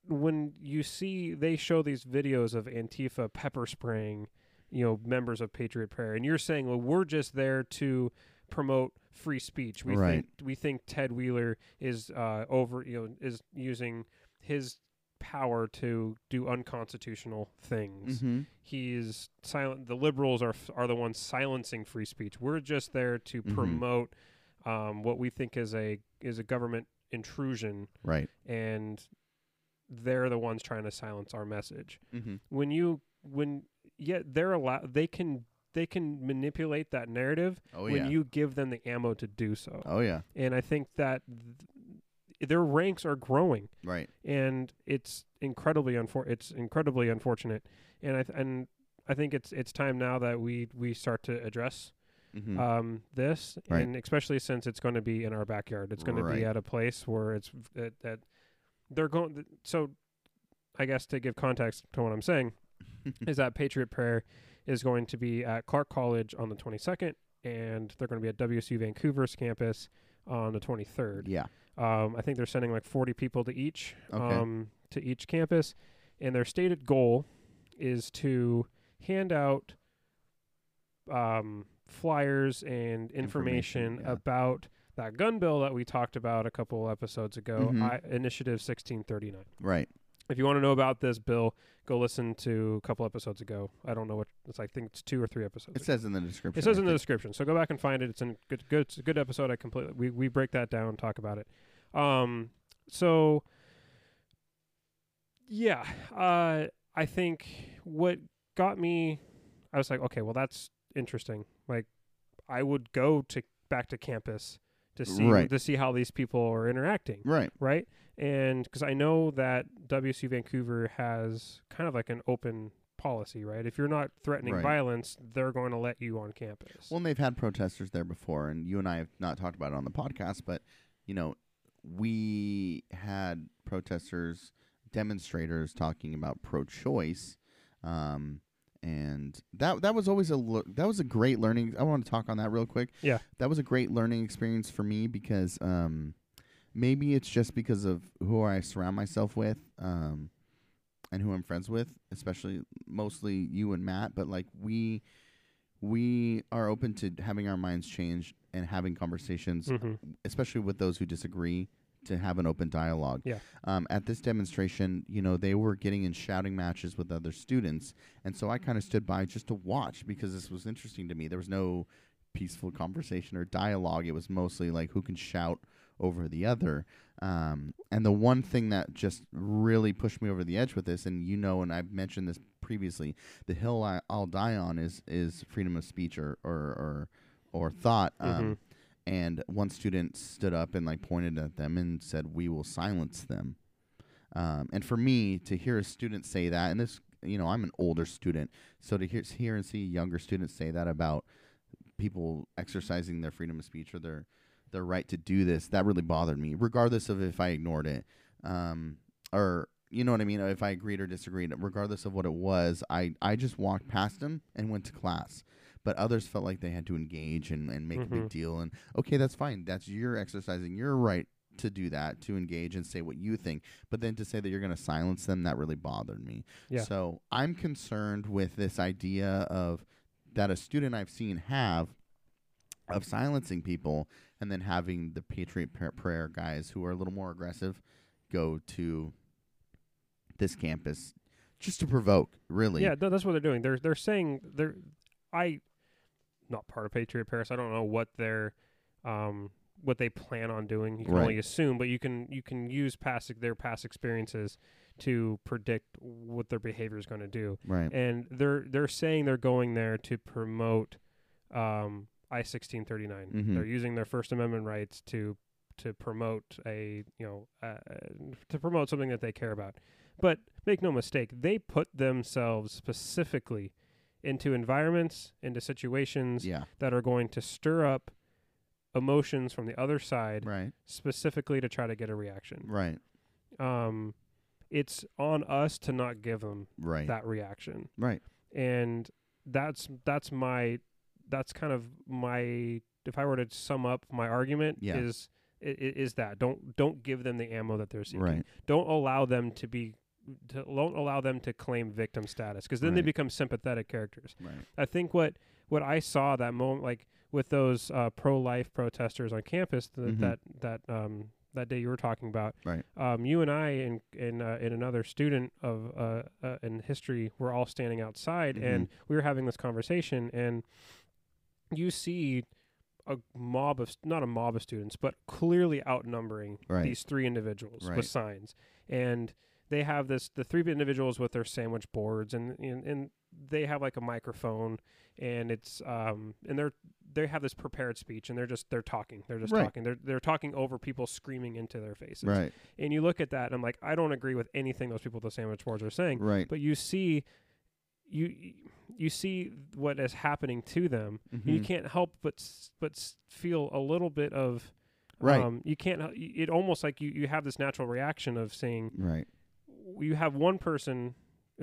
when you see they show these videos of Antifa pepper spraying, you know, members of Patriot Prayer, and you're saying, well, we're just there to promote free speech. We Right. think we think Ted Wheeler is uh, over, you know, is using his power to do unconstitutional things Mm-hmm. he's silent the liberals are are the ones silencing free speech we're just there to Mhm. promote um, what we think is a is a government intrusion Right. and they're the ones trying to silence our message Mm-hmm. when you when yet they're allowed they can they can manipulate that narrative Oh when yeah. you give them the ammo to do so oh yeah. and i think that th- their ranks are growing Right. and it's incredibly unfor- it's incredibly unfortunate and I th- and I think it's it's time now that we we start to address Mm-hmm. um, this Right. and especially since it's going to be in our backyard it's going to be at a place where it's that, that they're going so I guess to give context to what I'm saying is that Patriot Prayer is going to be at Clark College on the 22nd and they're going to be at WSU Vancouver's campus on the 23rd yeah. Um, I think they're sending like 40 people to each Okay. um, to each campus, and their stated goal is to hand out um, flyers and information, Information, yeah. about that gun bill that we talked about a couple episodes ago, Mhm. I, Initiative 1639. Right. If you want to know about this bill, go listen to a couple episodes ago. I don't know what it's. I think it's two or three episodes. It ago. says in the description. It says I in the description, so go back and find it. It's a good, good, it's a good episode. I completely we we break that down, talk about it. Um, so yeah, uh, I think what got me, I was like, okay, well, that's interesting. Like, I would go to back to campus to see Right. to see how these people are interacting Right. right? And because I know that WSU Vancouver has kind of like an open policy, right? If you're not threatening Right. violence, they're going to let you on campus. Well, and they've had protesters there before, and you and I have not talked about it on the podcast, but you know, we had protesters, demonstrators talking about pro-choice, um, and that that was always a lo- that was a great learning. I want to talk on that real quick. Yeah. that was a great learning experience for me because um, maybe it's just because of who I surround myself with. Um, and who I'm friends with, especially mostly you and Matt, but like we we are open to having our minds changed and having conversations, hmm especially with those who disagree, to have an open dialogue. Yeah. Um, at this demonstration, you know, they were getting in shouting matches with other students, and so I kind of stood by just to watch because this was interesting to me. There was no peaceful conversation or dialogue. It was mostly like who can shout over the other. Um, and the one thing that just really pushed me over the edge with this, and you know, and I've mentioned this previously, the hill I, I'll die on is is freedom of speech or or or, or thought. Um, And one student stood up and like pointed at them and said, "We will silence them." Um, and for me to hear a student say that, and this, you know, I'm an older student, so to hear hear and see younger students say that about people exercising their freedom of speech or their their right to do this, that really bothered me, regardless of if I ignored it, um, or you know what I mean, if I agreed or disagreed, regardless of what it was, I I just walked past them and went to class. But others felt like they had to engage and, and make a Mhm. big deal. And okay, that's fine. That's your exercising your right to do that, to engage and say what you think. But then to say that you're going to silence them, that really bothered me. Yeah. So I'm concerned with this idea of that a student I've seen have of silencing people and then having the Patriot Prayer guys who are a little more aggressive go to this campus just to provoke, really. Yeah, th- that's what they're doing. They're they're saying they're I not part of Patriot Prayer. I don't know what they're um what they plan on doing. You can Right. only assume, but you can you can use past their past experiences to predict what their behavior is going to do. Right. And they're they're saying they're going there to promote um I sixteen thirty nine. Mhm. They're using their First Amendment rights to to promote a you know uh, to promote something that they care about. But make no mistake, they put themselves specifically into environments, into situations Yeah. that are going to stir up emotions from the other side, Right. specifically to try to get a reaction. Right. Um, it's on us to not give them Right. that reaction, right. and that's that's my that's kind of my if I were to sum up my argument Yeah. is is that don't don't give them the ammo that they're seeking Right. don't allow them to be to, don't allow them to claim victim status because then they become sympathetic characters. Right. I think what what I saw that moment, like with those uh, pro life protesters on campus th- Mhm. that that um, that day you were talking about, Right. um, you and I and and, uh, and another student of uh, uh, in history were all standing outside Mhm. and we were having this conversation and you see a mob of not a mob of students but clearly outnumbering Right. these three individuals Right. with signs and they have this the three individuals with their sandwich boards and, and and they have like a microphone and it's um and they're they have this prepared speech and they're just they're talking they're just Right. talking they're they're talking over people screaming into their faces Right. and you look at that and I'm like I don't agree with anything those people with the sandwich boards are saying Right. but you see you you see what is happening to them and you can't help but but feel a little bit of Right. um you can't it almost like you you have this natural reaction of saying Right. You have one person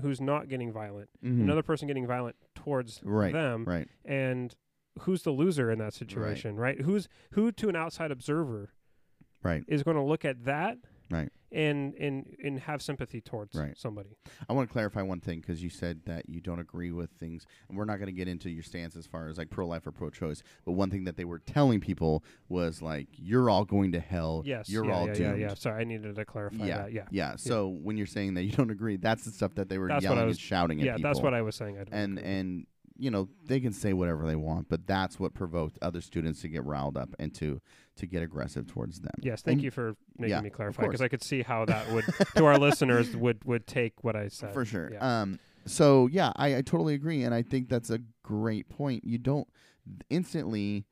who's not getting violent Mhm. another person getting violent towards Right. them Right. and who's the loser in that situation right, who's who to an outside observer Right. is going to look at that Right. and and and have sympathy towards Right. somebody I want to clarify one thing because you said that you don't agree with things, and we're not going to get into your stance as far as like pro life or pro choice. But one thing that they were telling people was like, "You're all going to hell. yes you're yeah, all yeah, doomed." yeah yeah sorry i needed to clarify Yeah, that yeah Yeah. So when you're saying that you don't agree, that's the stuff that they were That's yelling was- and shouting yeah at people. that's what i was saying I don't and agree. and you know they can say whatever they want, but that's what provoked other students to get riled up and to to get aggressive towards them. Yes, thank And- you for making yeah, me clarify because I could see how that would to our listeners would would take what I said for sure. Yeah. Um, so yeah, I, I totally agree, and I think that's a great point. You don't instantly,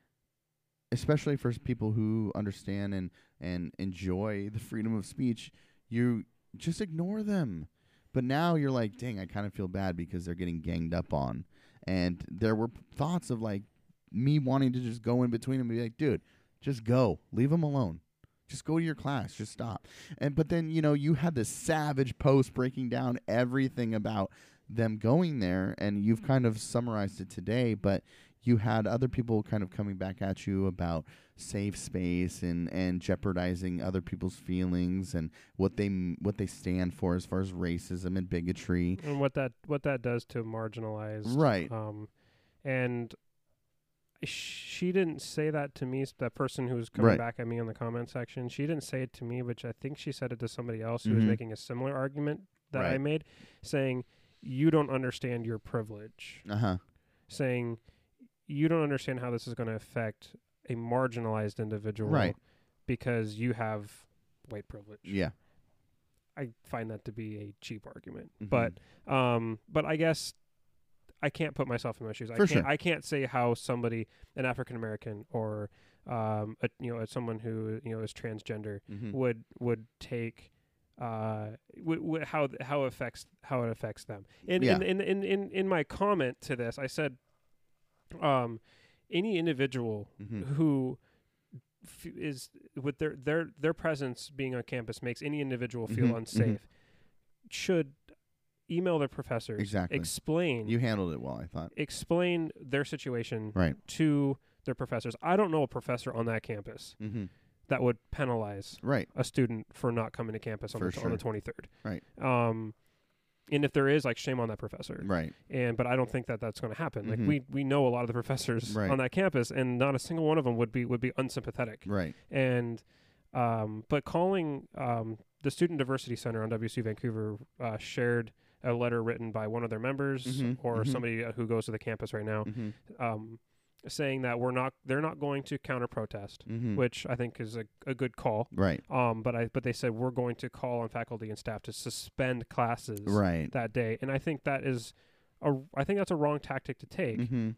especially for people who understand and and enjoy the freedom of speech, you just ignore them. But now you're like, dang, I kind of feel bad because they're getting ganged up on, and there were thoughts of like me wanting to just go in between them and be like, dude, just go, leave them alone. Just go to your class. Just stop. And but then you know you had this savage post breaking down everything about them going there, and you've kind of summarized it today. But you had other people kind of coming back at you about safe space and and jeopardizing other people's feelings and what they what they stand for as far as racism and bigotry. and what that what that does to marginalized Right. um and she didn't say that to me that person who was coming Right. back at me in the comment section she didn't say it to me but i think she said it to somebody else who was Mhm. making a similar argument that i made saying you don't understand your privilege Uh huh. saying you don't understand how this is going to affect a marginalized individual Right. because you have white privilege Yeah. I find that to be a cheap argument. Mhm. But um but I guess I can't put myself in my shoes. I For can't sure. I can't say how somebody an African American or um a, you know someone who you know is transgender Mhm. would would take uh w- w- how th- how affects how it affects them. And Yeah. in, in in in in my comment to this I said um any individual Mhm. who f- is with their their their presence being on campus makes any individual feel Mhm, mhm. unsafe should email their professors Exactly. explain You handled it well, I thought. explain their situation Right. to their professors i don't know a professor on that campus Mm-hmm. that would penalize Right. a student for not coming to campus on, For the, on the 23rd. Right. Um, and if there is, like, shame on that professor. Right. And but I don't think that that's going to happen. Like Mhm. we we know a lot of the professors Right. on that campus, and not a single one of them would be would be unsympathetic. Right. And um, but calling um, the Student Diversity Center on WSU Vancouver uh, shared a letter written by one of their members Mhm, or mhm. somebody uh, who goes to the campus right now, Mm-hmm. um, saying that we're not they're not going to counter protest, Mm-hmm. which I think is a, a good call. Right. Um, but I but they said we're going to call on faculty and staff to suspend classes Right. that day, and I think that is a I think that's a wrong tactic to take. Mm-hmm.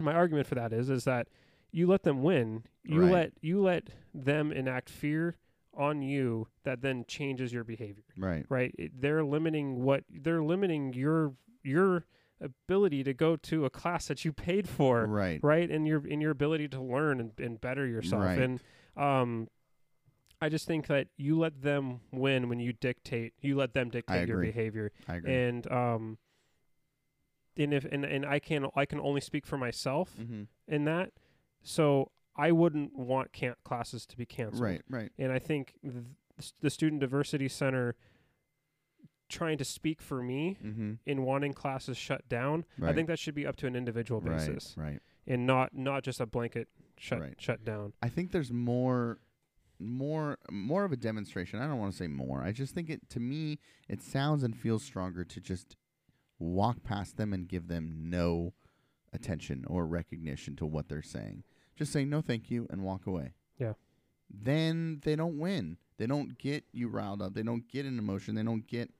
My argument for that is is that you let them win, you Right. let you let them enact fear on you that then changes your behavior, Right. right? It- they're limiting what they're limiting your your ability to go to a class that you paid for, Right. right? And your in your ability to learn and, and better yourself. Right. And um, I just think that you let them win when you dictate. You let them dictate your behavior. I agree. And um, and if and, and I can I can only speak for myself mm-hmm. in that. So I wouldn't want classes to be canceled. Right. Right. And I think th- the Student Diversity Center trying to speak for me Mm-hmm. in wanting classes shut down. I think that should be up to an individual basis Right. Right. and not not just a blanket shut Right. shut down. I think there's more more more of a demonstration. I don't want to say more. I just think it to me it sounds and feels stronger to just walk past them and give them no attention or recognition to what they're saying. Just say no thank you and walk away. Yeah. Then they don't win. They don't get you riled up. They don't get an emotion. They don't get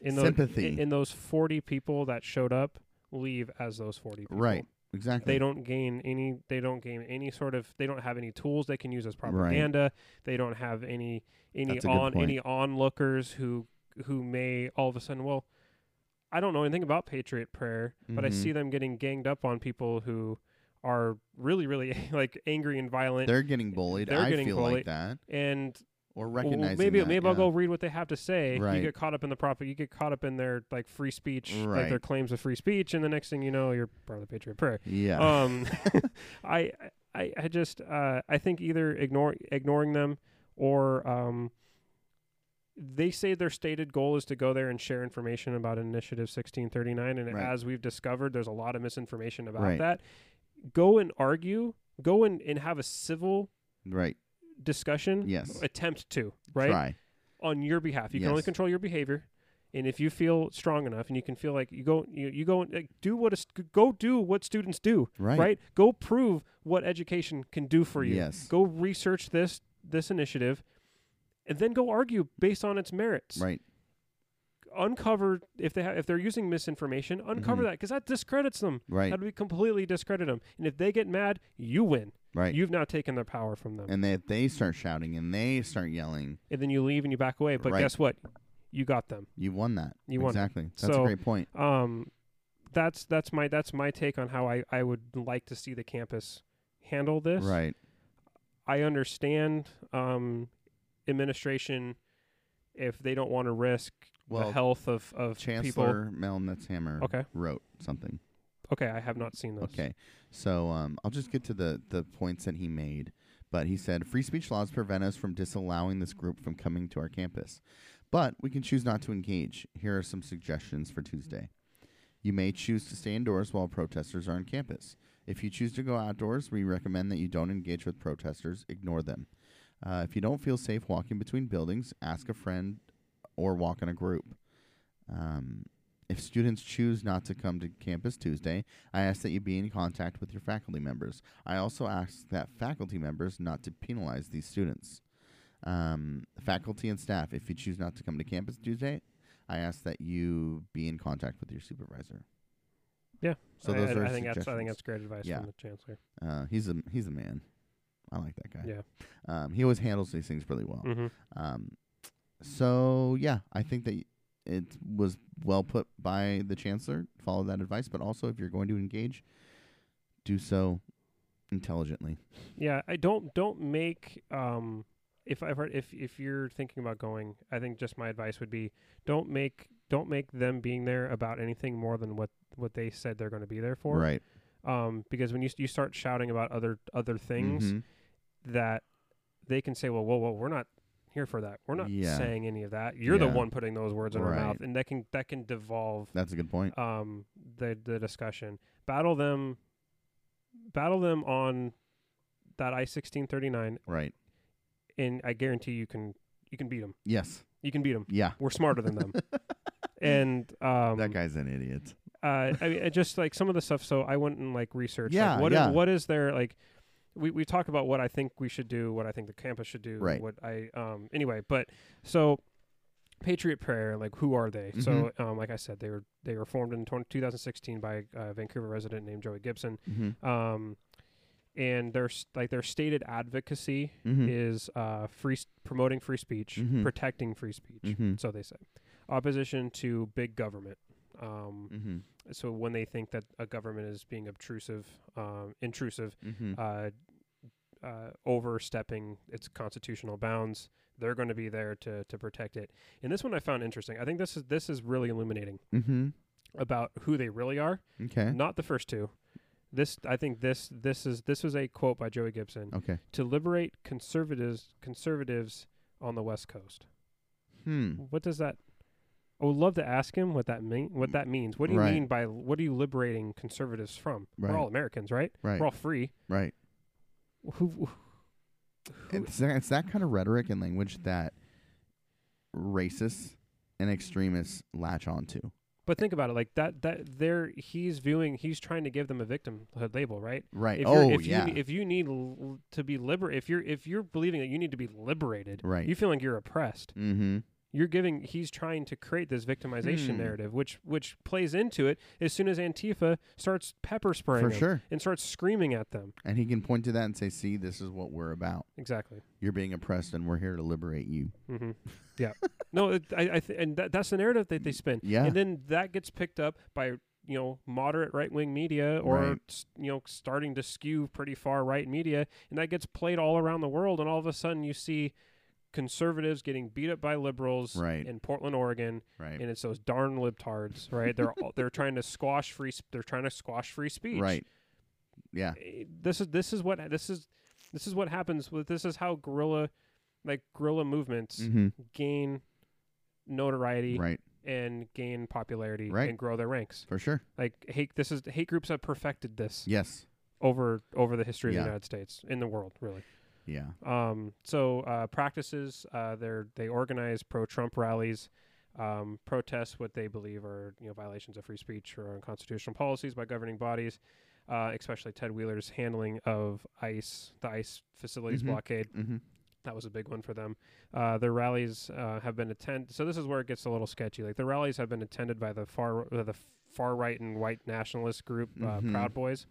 In those, Sympathy. In, in those 40 people that showed up, leave as those 40 people. right. Exactly. They don't gain any. They don't gain any sort of. They don't have any tools they can use as propaganda. They don't have any any That's on any onlookers who who may all of a sudden. Well, I don't know anything about Patriot Prayer, but I see mm-hmm. them getting ganged up on people who are really really like angry and violent. They're getting bullied. They're I getting feel bullied. like that. and Or well, maybe that, maybe I'll go read what they have to say. Right. You get caught up in the profit. You get caught up in their like free speech, like their claims of free speech, and the next thing you know, you're part of the Patriot Prayer. Yeah. Um, I, I, I just, uh, I think either ignore ignoring them or um, they say their stated goal is to go there and share information about Initiative 1639, and Right. as we've discovered, there's a lot of misinformation about Right. that. Go and argue. Go and, and have a civil right. Discussion. Yes. Attempt to right Try. on your behalf. You can only control your behavior. And if you feel strong enough, and you can feel like you go, you, you go, and, like, do what a, go do what students do, Right. right? Go prove what education can do for you. Yes. Go research this this initiative, and then go argue based on its merits. Right. Uncover if they ha- if they're using misinformation, uncover Mhm. that because that discredits them. Right. That would completely discredit them. And if they get mad, you win. Right. You've now taken their power from them, and, and they, they start shouting and they start yelling, and then you leave and you back away. But Right. guess what? You got them. you won that. You won. exactly. That's So- a great point. um that's that's my that's my take on how I I would like to see the campus handle this. Right. I understand um administration if they don't want to risk Well, the health of of people. Chancellor Mel Netzhammer Okay. wrote something. Okay, I have not seen those. Okay. So um, I'll just get to the, the points that he made. But he said free speech laws prevent us from disallowing this group from coming to our campus. But we can choose not to engage. Here are some suggestions for Tuesday. You may choose to stay indoors while protesters are on campus. If you choose to go outdoors, we recommend that you don't engage with protesters, ignore them. Uh, if you don't feel safe walking between buildings, ask a friend or walk in a group. Um, if students choose not to come to campus Tuesday, I ask that you be in contact with your faculty members. I also ask that faculty members not to penalize these students. Um, faculty and staff, if you choose not to come to campus Tuesday, I ask that you be in contact with your supervisor. Yeah. So I, those I, are I think that's I think that's great advice Yeah. from the chancellor. Uh, he's a he's a man. I like that guy. Yeah. Um, he always handles these things really well. Mm-hmm. Um, so yeah, I think that it was well put by the chancellor. Follow that advice, but also if you're going to engage, do so intelligently. Yeah, I don't don't make um if I've heard if if you're thinking about going, I think just my advice would be don't make don't make them being there about anything more than what what they said they're going to be there for. Right. Um because when you you start shouting about other other things Mhm. that they can say, well, whoa, whoa, we're not here for that. We're not Yeah. saying any of that. You're the one putting those words in our mouth, and that can that can devolve That's a good point. um the the discussion. Battle them, battle them on that I sixteen thirty nine, Right. and I guarantee you can you can beat them. Yes. You can beat them. Yeah. We're smarter than them. And um, that guy's an idiot. uh, I mean, just like some of the stuff. So I went and like researched. Yeah, like, what yeah. is- what is there like? We we talk about what I think we should do, what I think the campus should do. Right. What I um anyway, but so Patriot Prayer, like who are they? So Mm-hmm. um like I said, they were they were formed in 20, 2016 by a Vancouver resident named Joey Gibson. Mm-hmm. Um, and their like their stated advocacy Mm-hmm. is uh free promoting free speech, Mhm. protecting free speech. mm-hmm. So they say opposition to big government. Um, Mm-hmm. so when they think that a government is being obtrusive, um, intrusive, Mm-hmm. uh, uh, overstepping its constitutional bounds, they're going to be there to to protect it. And this one I found interesting. I think this is this is really illuminating mm-hmm. about who they really are. Okay. Not the first two. This I think this this is this was a quote by Joey Gibson Okay. to liberate conservatives conservatives on the West Coast. Hmm. What does that? I would love to ask him what that mean. What that means. What do you Right. mean by what are you liberating conservatives from? Right. We're all Americans, right? Right. We're all free. Right. Who? who It's that, it's that kind of rhetoric and language that racists and extremists latch onto. but think about it, like that. That there, he's viewing. He's trying to give them a victimhood label, right? Right. If oh if yeah. You, if you need l- to be liber, if you're if you're believing that you need to be liberated, right. you feel like you're oppressed. mm-hmm. You're giving. He's trying to create this victimization Hmm. narrative, which which plays into it as soon as Antifa starts pepper spraying For sure. and starts screaming at them. And he can point to that and say, "See, this is what we're about. Exactly. You're being oppressed, and we're here to liberate you." mm-hmm. Yeah. no, it, I, I th- and that, that's the narrative that they spin. Yeah. And then that gets picked up by you know moderate right wing media or Right. you know starting to skew pretty far right media, and that gets played all around the world. And all of a sudden, you see conservatives getting beat up by liberals Right. in Portland, Oregon, right. and it's those darn libtards, right? They're all, they're trying to squash free. They're trying to squash free speech. Right. Yeah. Eh, This is this is what this is. This is what happens with this is how guerrilla, like guerrilla movements, Mm-hmm. gain notoriety Right. and gain popularity Right. and grow their ranks. For sure. Like hate this is hate groups have perfected this Yes. over over the history of Yeah. the United States in the world, really. Yeah. Um, so uh, practices uh, they they organize pro Trump rallies, um, protest what they believe are you know violations of free speech or unconstitutional policies by governing bodies, uh, especially Ted Wheeler's handling of ICE the ICE facilities Mhm. blockade. Mm-hmm. That was a big one for them. Uh, their rallies uh, have been attended. So this is where it gets a little sketchy. Like the rallies have been attended by the far the far right and white nationalist group uh, Mhm. Proud Boys.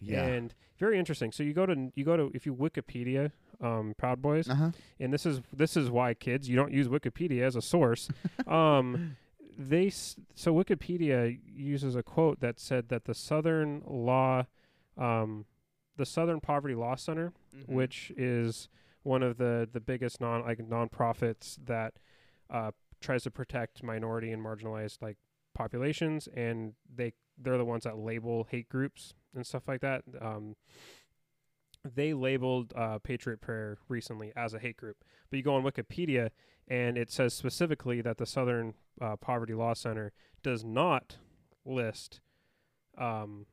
Yeah. And very interesting. So you go to you go to if you Wikipedia um, Proud Boys, uh huh. and this is this is why kids you don't use Wikipedia as a source. um, they so Wikipedia uses a quote that said that the Southern Law, um, the Southern Poverty Law Center, Mm-hmm. which is one of the the biggest non like nonprofits that uh, tries to protect minority and marginalized like populations, and they they're the ones that label hate groups and stuff like that. Um, they labeled uh, Patriot Prayer recently as a hate group, but you go on Wikipedia and it says specifically that the Southern uh, Poverty Law Center does not list um,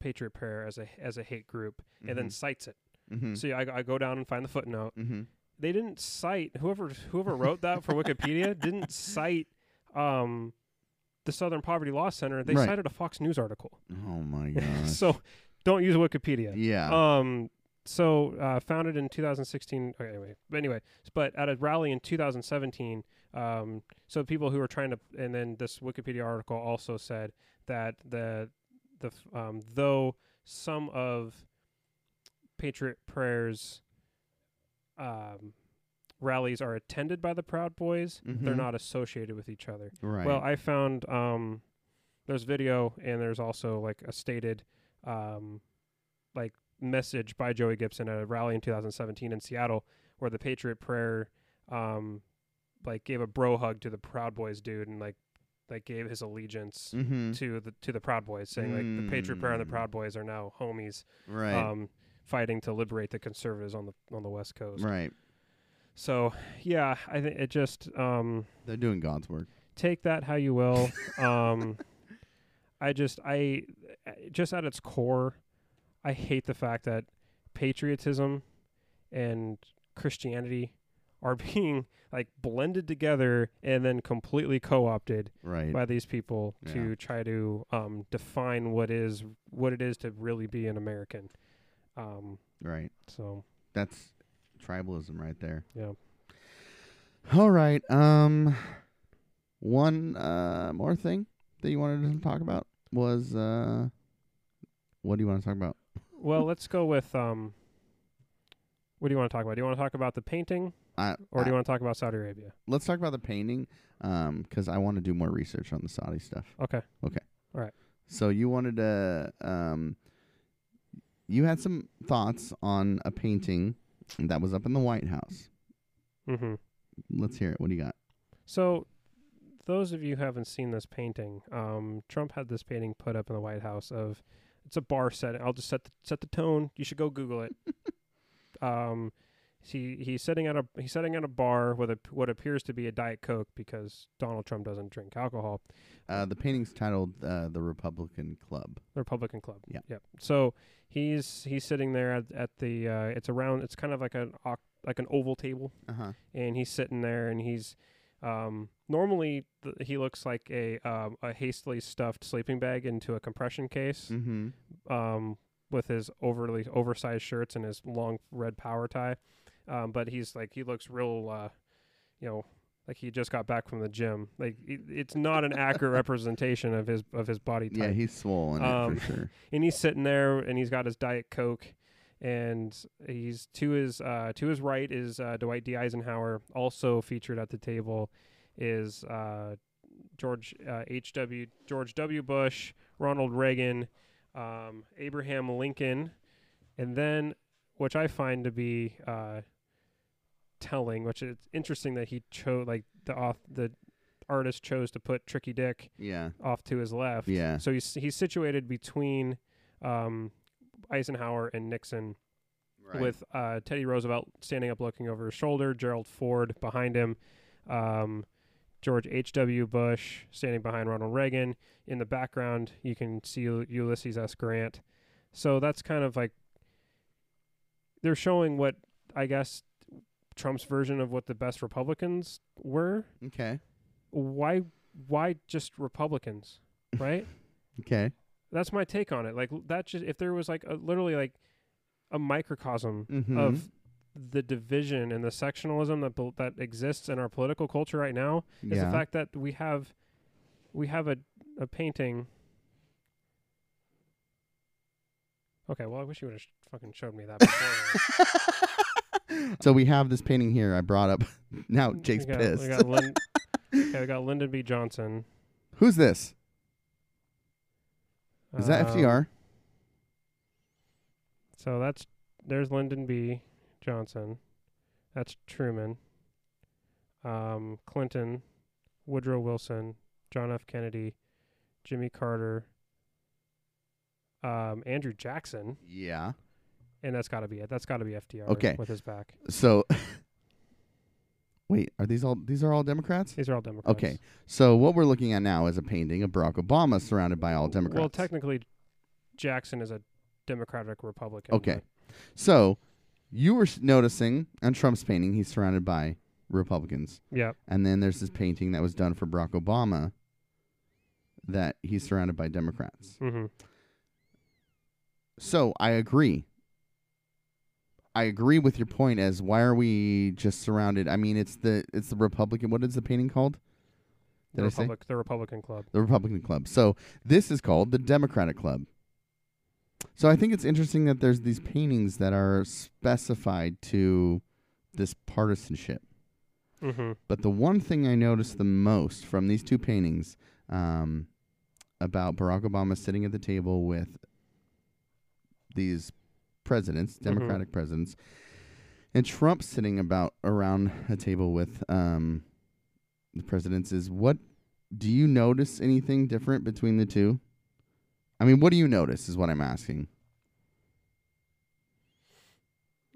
Patriot Prayer as a as a hate group, and then cites it. Mm-hmm. So I, I go down and find the footnote. mm-hmm. They didn't cite whoever whoever wrote that for Wikipedia didn't cite um, the Southern Poverty Law Center. They Right. cited a Fox News article. Oh my god. so don't use Wikipedia. yeah. Um. So uh, founded in 2016. Okay, anyway, but anyway, but at a rally in 2017. Um. So people who were trying to, and then this Wikipedia article also said that the the f- um though some of Patriot Prayers um rallies are attended by the Proud Boys, they're Mhm. not associated with each other. right. Well, I found um, there's video and there's also like a stated um, like message by Joey Gibson at a rally in 2017 in Seattle where the Patriot Prayer um, like gave a bro hug to the Proud Boys dude and like like gave his allegiance mm-hmm. to the to the Proud Boys, saying like the Patriot Prayer and the Mm. Proud Boys are now homies. right. Um, fighting to liberate the conservatives on the on the West Coast. Right. So yeah, I think it just um, They're doing God's work. take that how you will. um, I just I just at its core, I hate the fact that patriotism and Christianity are being like blended together and then completely co-opted Right. by these people Yeah. to try to um, define what is what it is to really be an American. Um, right. so That's tribalism right there. yeah, All right. Um one uh more thing that you wanted to talk about was uh what do you want to talk about? well, let's go with um. What do you want to talk about? Do you want to talk about the painting, I, or do you want to talk about Saudi Arabia? let's talk about the painting um cuz I want to do more research on the Saudi stuff. Okay. Okay. All right. So you wanted to um you had some thoughts on a painting that was up in the White House. Mm-hmm. Let's hear it. What do you got? So, those of you who haven't seen this painting, um, Trump had this painting put up in the White House of it's a bar setting. I'll just set the, set the tone. You should go Google it. um, he he's sitting at a he's sitting at a bar with a what appears to be a diet coke because Donald Trump doesn't drink alcohol. Uh the painting's titled uh The Republican Club. The Republican Club. Yeah. Yep. So he's he's sitting there at, at the uh, it's around it's kind of like an like an oval table Uh-huh. and he's sitting there and he's um, normally th- he looks like a um, a hastily stuffed sleeping bag into a compression case Mhm. um, with his overly oversized shirts and his long red power tie. Um, but he's like he looks real, uh, you know, like he just got back from the gym. Like it, it's not an accurate representation of his of his body type. Yeah, he's swollen Um, for sure. and he's sitting there and he's got his diet coke and he's to his uh, to his right is uh, Dwight D Eisenhower also featured at the table is uh, George uh, H W George W Bush Ronald Reagan um, Abraham Lincoln and then which I find to be uh, telling which it's interesting that he chose like the off the artist chose to put Tricky Dick Yeah. off to his left Yeah. so he's he's situated between um, Eisenhower and Nixon, Right. with uh, Teddy Roosevelt standing up, looking over his shoulder. Gerald Ford behind him. Um, George H. W. Bush standing behind Ronald Reagan. In the background, you can see U- Ulysses S. Grant. So that's kind of like they're showing what I guess Trump's version of what the best Republicans were. Okay. Why? Why just Republicans? Right. Okay. that's my take on it. Like that just if there was like a, literally like a microcosm Mhm. of the division and the sectionalism that that exists in our political culture right now is the fact that we have we have a a painting. Okay, well, I wish you would have sh- fucking showed me that before. So we have this painting here I brought up. Now Jake's we got, pissed. We got Lin- okay, we got Lyndon B. Johnson. Who's this? Is that Um, FDR? So that's there's Lyndon B. Johnson. That's Truman. Um, Clinton, Woodrow Wilson, John F. Kennedy, Jimmy Carter, um, Andrew Jackson, Yeah. And that's got to be it. That's got to be FDR. Okay. with his back. So Wait, are these all these are all Democrats? These are all Democrats. Okay. So what we're looking at now is a painting of Barack Obama surrounded by all Democrats. Well, technically, Jackson is a Democratic Republican. Okay. So you were noticing on Trump's painting he's surrounded by Republicans. Yeah. And then there's this painting that was done for Barack Obama that he's surrounded by Democrats. Mm-hmm. So I agree. I agree with your point as why are we just surrounded? I mean, it's the it's the Republican. What is the painting called? The, Did I say Republic, the Republican Club. the Republican Club? So this is called the Democratic Club. So I think it's interesting that there's these paintings that are specified to this partisanship. Mm-hmm. But the one thing I noticed the most from these two paintings um, about Barack Obama sitting at the table with these presidents, Mhm. Democratic presidents, and Trump sitting about around a table with um, the presidents is what do you notice anything different between the two? I mean, what do you notice is what I'm asking.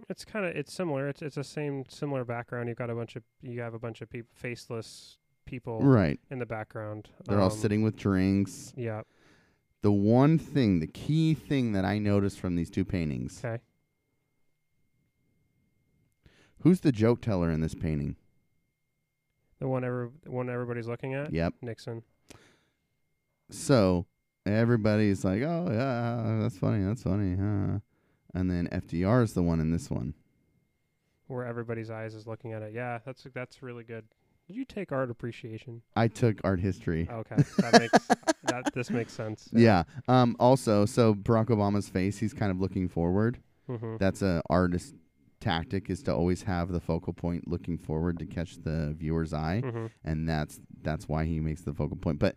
It's kind of it's similar. It's it's the same similar background. You've got a bunch of you have a bunch of people faceless people Right. in the background. They're all Um, sitting with drinks. Yeah. The one thing, the key thing that I noticed from these two paintings, Okay. who's the joke teller in this painting? The one ever the one everybody's looking at. Yep. Nixon. So everybody's like, "Oh yeah, that's funny, that's funny," huh? And then FDR is the one in this one. Where everybody's eyes is looking at it. Yeah, that's that's really good. Did you take art appreciation? I took art history. Okay, that makes that this makes sense. Yeah. Um. Also, so Barack Obama's face, he's kind of looking forward. hmm That's a artist tactic is to always have the focal point looking forward to catch the viewer's eye. hmm and that's that's why he makes the focal point. But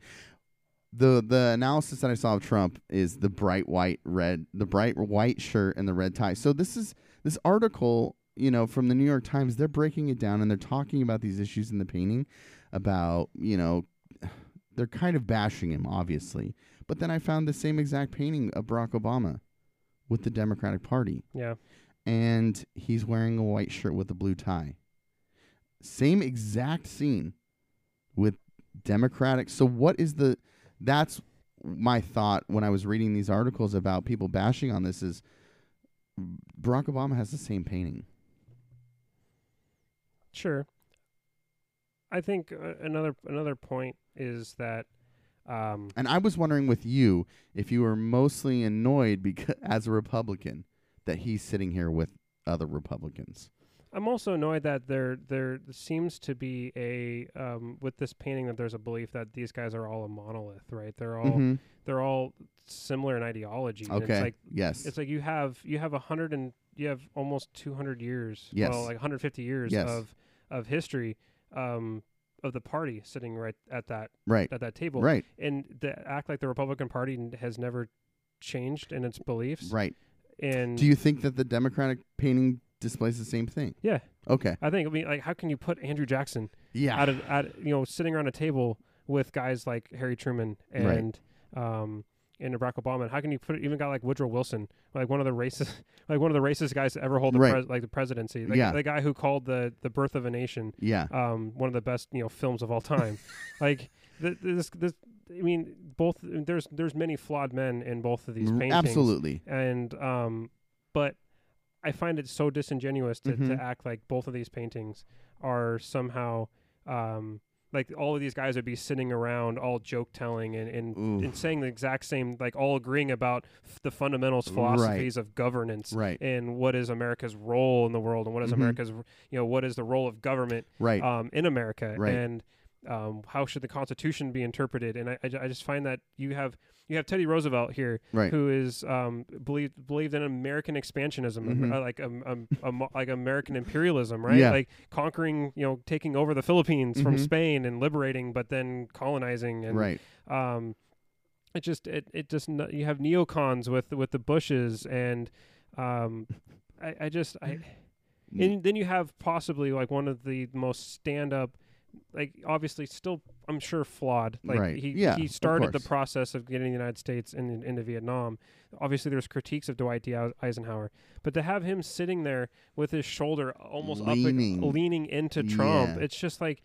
the the analysis that I saw of Trump is the bright white red, the bright white shirt and the red tie. So this is this article, you know, from the New York Times. They're breaking it down and they're talking about these issues in the painting, about you know, they're kind of bashing him, obviously. But then I found the same exact painting of Barack Obama with the Democratic Party Yeah. and he's wearing a white shirt with a blue tie. Same exact scene with Democratic. So what is the that's my thought when I was reading these articles about people bashing on this is Barack Obama has the same painting. Sure. I think uh, another another point is that um, And I was wondering with you if you were mostly annoyed because as a Republican that he's sitting here with other Republicans. I'm also annoyed that there there seems to be a um, with this painting that there's a belief that these guys are all a monolith, right? They're all Mhm. they're all similar in ideology. Okay. It's like yes. it's like you have you have a hundred and you have almost 200 years. Yes. Well, like 150 years Yes. of of history um, of the party sitting right at that right. at that table, Right. and to act like the Republican Party has never changed in its beliefs. Right. And Do you think that the Democratic painting displays the same thing? yeah, Okay. I think I mean like how can you put Andrew Jackson Yeah. a, at you know sitting around a table with guys like Harry Truman Right. and um and Barack Obama. And how can you put even guy like Woodrow Wilson, like one of the racist, like one of the racist guys to ever hold the Right. pres- like the presidency, like Yeah. the guy who called the the Birth of a Nation yeah. um one of the best you know films of all time, like th- this this. I mean, both there's there's many flawed men in both of these paintings, Absolutely. and um, but I find it so disingenuous to, Mhm. to act like both of these paintings are somehow um, like all of these guys would be sitting around all joke telling and and, and saying the exact same like all agreeing about f- the fundamentals philosophies of governance Right. and what is America's role in the world and what is Mhm. America's you know what is the role of government Right. um, in America, Right. and um, how should the Constitution be interpreted? And I, I, I just find that you have you have Teddy Roosevelt here, right. who is um, believed believed in American expansionism, Mhm. uh, like um, um, um, like American imperialism, right? Yeah. Like conquering, you know, taking over the Philippines from Mhm. Spain and liberating, but then colonizing and right. um, it just it it just n- you have neocons with with the Bushes and um, I, I just I and then you have possibly like one of the most stand up like obviously still I'm sure flawed like Right. he Yeah, he started the process of getting the United States in, in- into Vietnam obviously there's critiques of Dwight D Eisenhower but to have him sitting there with his shoulder almost Leaning. up leaning into Trump Yeah. it's just like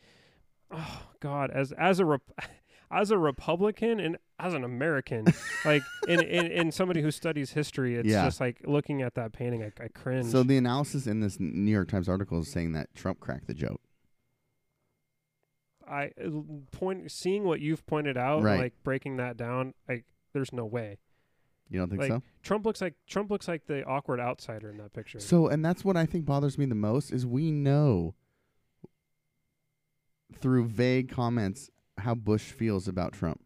oh god as as a rep- as a Republican and as an American, like in, in in somebody who studies history, it's Yeah. just like looking at that painting, I, I cringe. So the analysis in this New York Times article is saying that Trump cracked the joke. I uh, point seeing what you've pointed out, Right. like breaking that down. Like, there's no way. You don't think Like so? Trump looks like Trump looks like the awkward outsider in that picture. So, and that's what I think bothers me the most is we know through vague comments how Bush feels about Trump.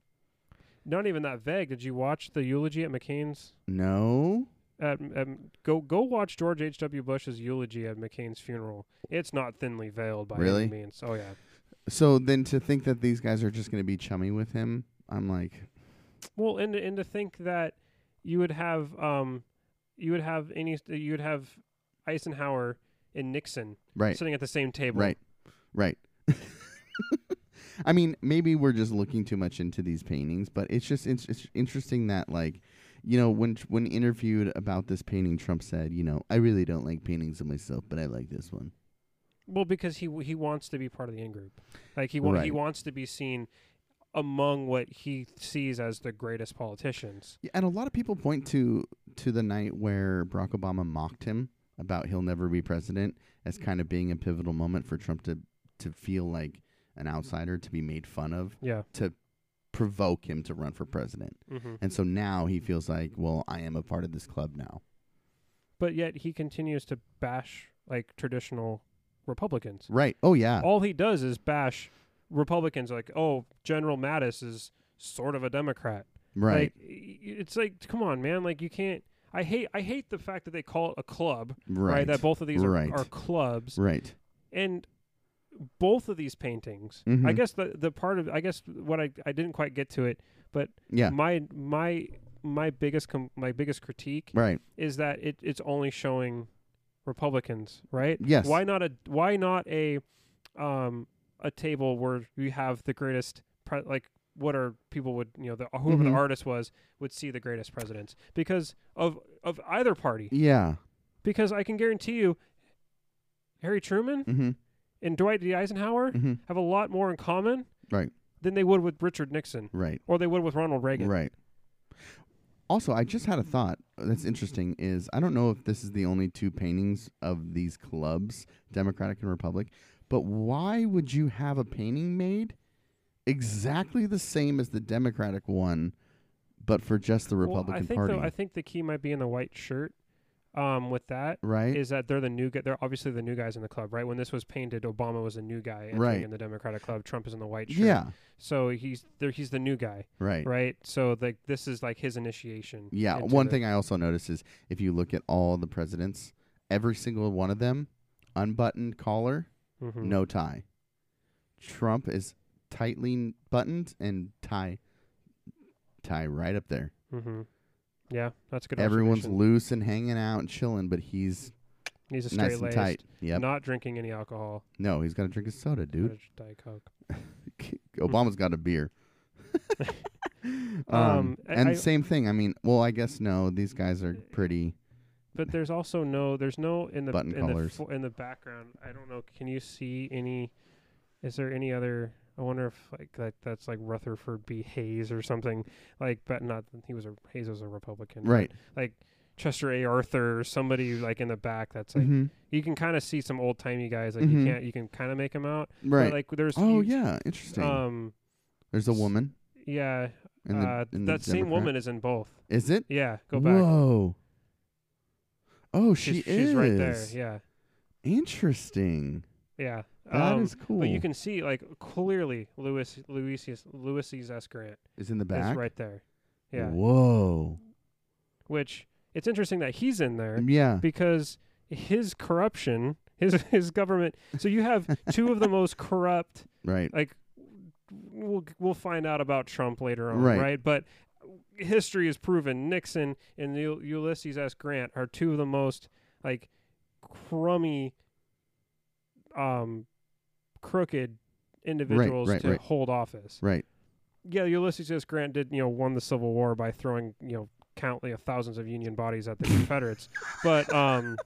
Not even that vague. Did you watch the eulogy at McCain's? No. At, um, go go watch George H. W. Bush's eulogy at McCain's funeral. It's not thinly veiled by Really? any means. Oh yeah. So then to think that these guys are just going to be chummy with him, I'm like, Well, and and to think that you would have um, you would have any you would have Eisenhower and Nixon right, sitting at the same table. right, right. I mean, maybe we're just looking too much into these paintings, but it's just it's, it's interesting that like you know, when when interviewed about this painting, Trump said, you know, I really don't like paintings of myself, but I like this one. Well, because he he wants to be part of the in group, like he wa- he wants to be seen among what he sees as the greatest politicians. Yeah, and a lot of people point to to the night where Barack Obama mocked him about he'll never be president as kind of being a pivotal moment for Trump to to feel like an outsider to be made fun of Yeah. to provoke him to run for president. hmm And so now he feels like, well, I am a part of this club now. But yet he continues to bash like traditional Republicans. Right. Oh yeah. All he does is bash Republicans. Like, oh, General Mattis is sort of a Democrat. right. Like, it's like, come on, man. Like, you can't. I hate. I hate the fact that they call it a club. right. Right. That both of these are, Right. are clubs. right. and both of these paintings i Mhm. guess the the part of i guess what i i didn't quite get to it but Yeah. my my my biggest com- my biggest critique Right. is that it it's only showing republicans right Yes. why not a why not a um a table where we have the greatest pre- like what are people would you know the whoever Mhm. the artist was would see the greatest presidents because of of either party Yeah. because i can guarantee you harry truman Mhm. and Dwight D. Eisenhower Mhm. have a lot more in common Right. than they would with Richard Nixon Right. or they would with Ronald Reagan. Right. Also, I just had a thought that's interesting is I don't know if this is the only two paintings of these clubs, Democratic and Republic, but why would you have a painting made exactly the same as the Democratic one but for just the Well, Republican I think Party? though, I think the key might be in the white shirt. Um, with that right? is that they're the new guy. They're obviously the new guys in the club, right? When this was painted, Obama was a new guy Right. in the Democratic club. Trump is in the white shirt. yeah, So he's there. He's the new guy, right. right? So like this is like his initiation. Yeah, one the- thing I also noticed is if you look at all the presidents, every single one of them unbuttoned collar, Mhm. no tie. Trump is tightly buttoned and tie tie right up there. Mhm. Yeah, that's a good. Everyone's loose and hanging out and chilling, but he's He's a nice straight and tight. Yep. not drinking any alcohol. no, he's got to drink his soda, dude. Diet Coke. Obama's got a beer. um, Um, and I- same thing. I mean, well, I guess no. These guys are pretty. But there's also no, there's no in the Button in the colors. fo- in the background. I don't know. Can you see any? Is there any other? I wonder if like that that's like Rutherford B. Hayes or something like, but not he was a Hayes was a Republican, Right. Like Chester A. Arthur or somebody like in the back. That's like Mhm. you can kind of see some old timey guys. Like Mhm. you can't, you can kind of make them out. Right. But like there's oh you- yeah, interesting. um There's a woman. yeah the, uh, that same Democrat- woman is in both. Is it? Yeah, go back. Whoa. Oh, she she's, is. she's right there. Yeah, Interesting. yeah. That um, is cool. But you can see like clearly Louis Louis Louis S. Grant is in the back. is right there. Yeah. Whoa. Which it's interesting that he's in there Yeah. because his corruption, his his government. So you have two of the most corrupt. Right. Like we'll we'll find out about Trump later on, Right. right? But history has proven Nixon and U- Ulysses S. Grant are two of the most like crummy, um, crooked individuals right, to right. hold office. Right. Yeah, Ulysses S. Grant did, you know, won the Civil War by throwing, you know, countless thousands of Union bodies at the Confederates. But um,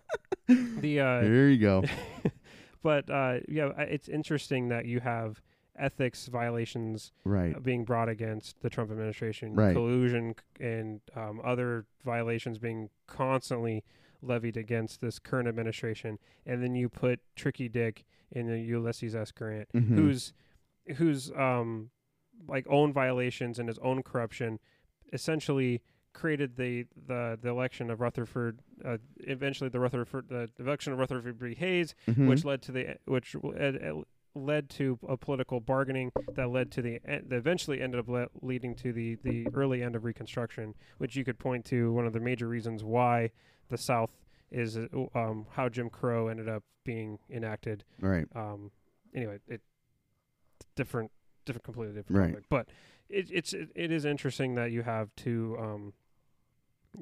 the uh, there you go. but uh, yeah, it's interesting that you have ethics violations Right. uh, being brought against the Trump administration, Right. collusion c- and um, other violations being constantly levied against this current administration, and then you put Tricky Dick in the Ulysses S. Grant, Mhm. who's who's um like own violations and his own corruption, essentially created the the, the election of Rutherford, uh, eventually the Rutherford the election of Rutherford B. Hayes, Mhm. which led to the which ed- ed- led to a political bargaining that led to the that eventually ended up le- leading to the the early end of Reconstruction, which you could point to one of the major reasons why the South is uh, um, how Jim Crow ended up being enacted. right. Um, anyway, it different, different, completely different Right. topic, but it, it's it, it is interesting that you have two um,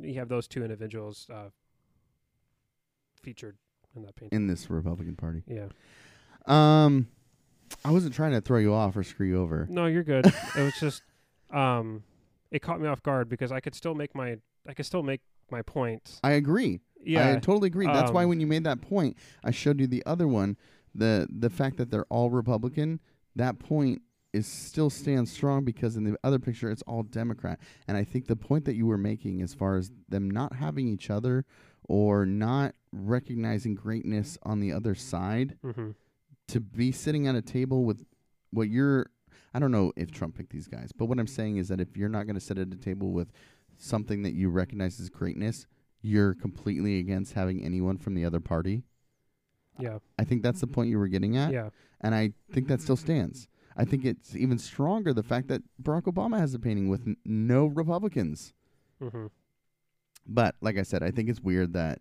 you have those two individuals uh, featured in that painting. In this Republican Party. yeah. Um, I wasn't trying to throw you off or screw you over. No, you're good. it was just um it caught me off guard because I could still make my I could still make my point. I agree. Yeah, I totally agree. That's why um, when you made that point, I showed you the other one. The the fact that they're all Republican, that point is still stands strong because in the other picture it's all Democrat. And I think the point that you were making as far as them not having each other or not recognizing greatness on the other side hmm to be sitting at a table with what you're I don't know if Trump picked these guys, but what I'm saying is that if you're not going to sit at a table with something that you recognize as greatness, you're completely against having anyone from the other party. Yeah, I think that's the point you were getting at, yeah, and I think that still stands. I think it's even stronger the fact that Barack Obama has a painting with n- no Republicans. hmm But like I said, I think it's weird that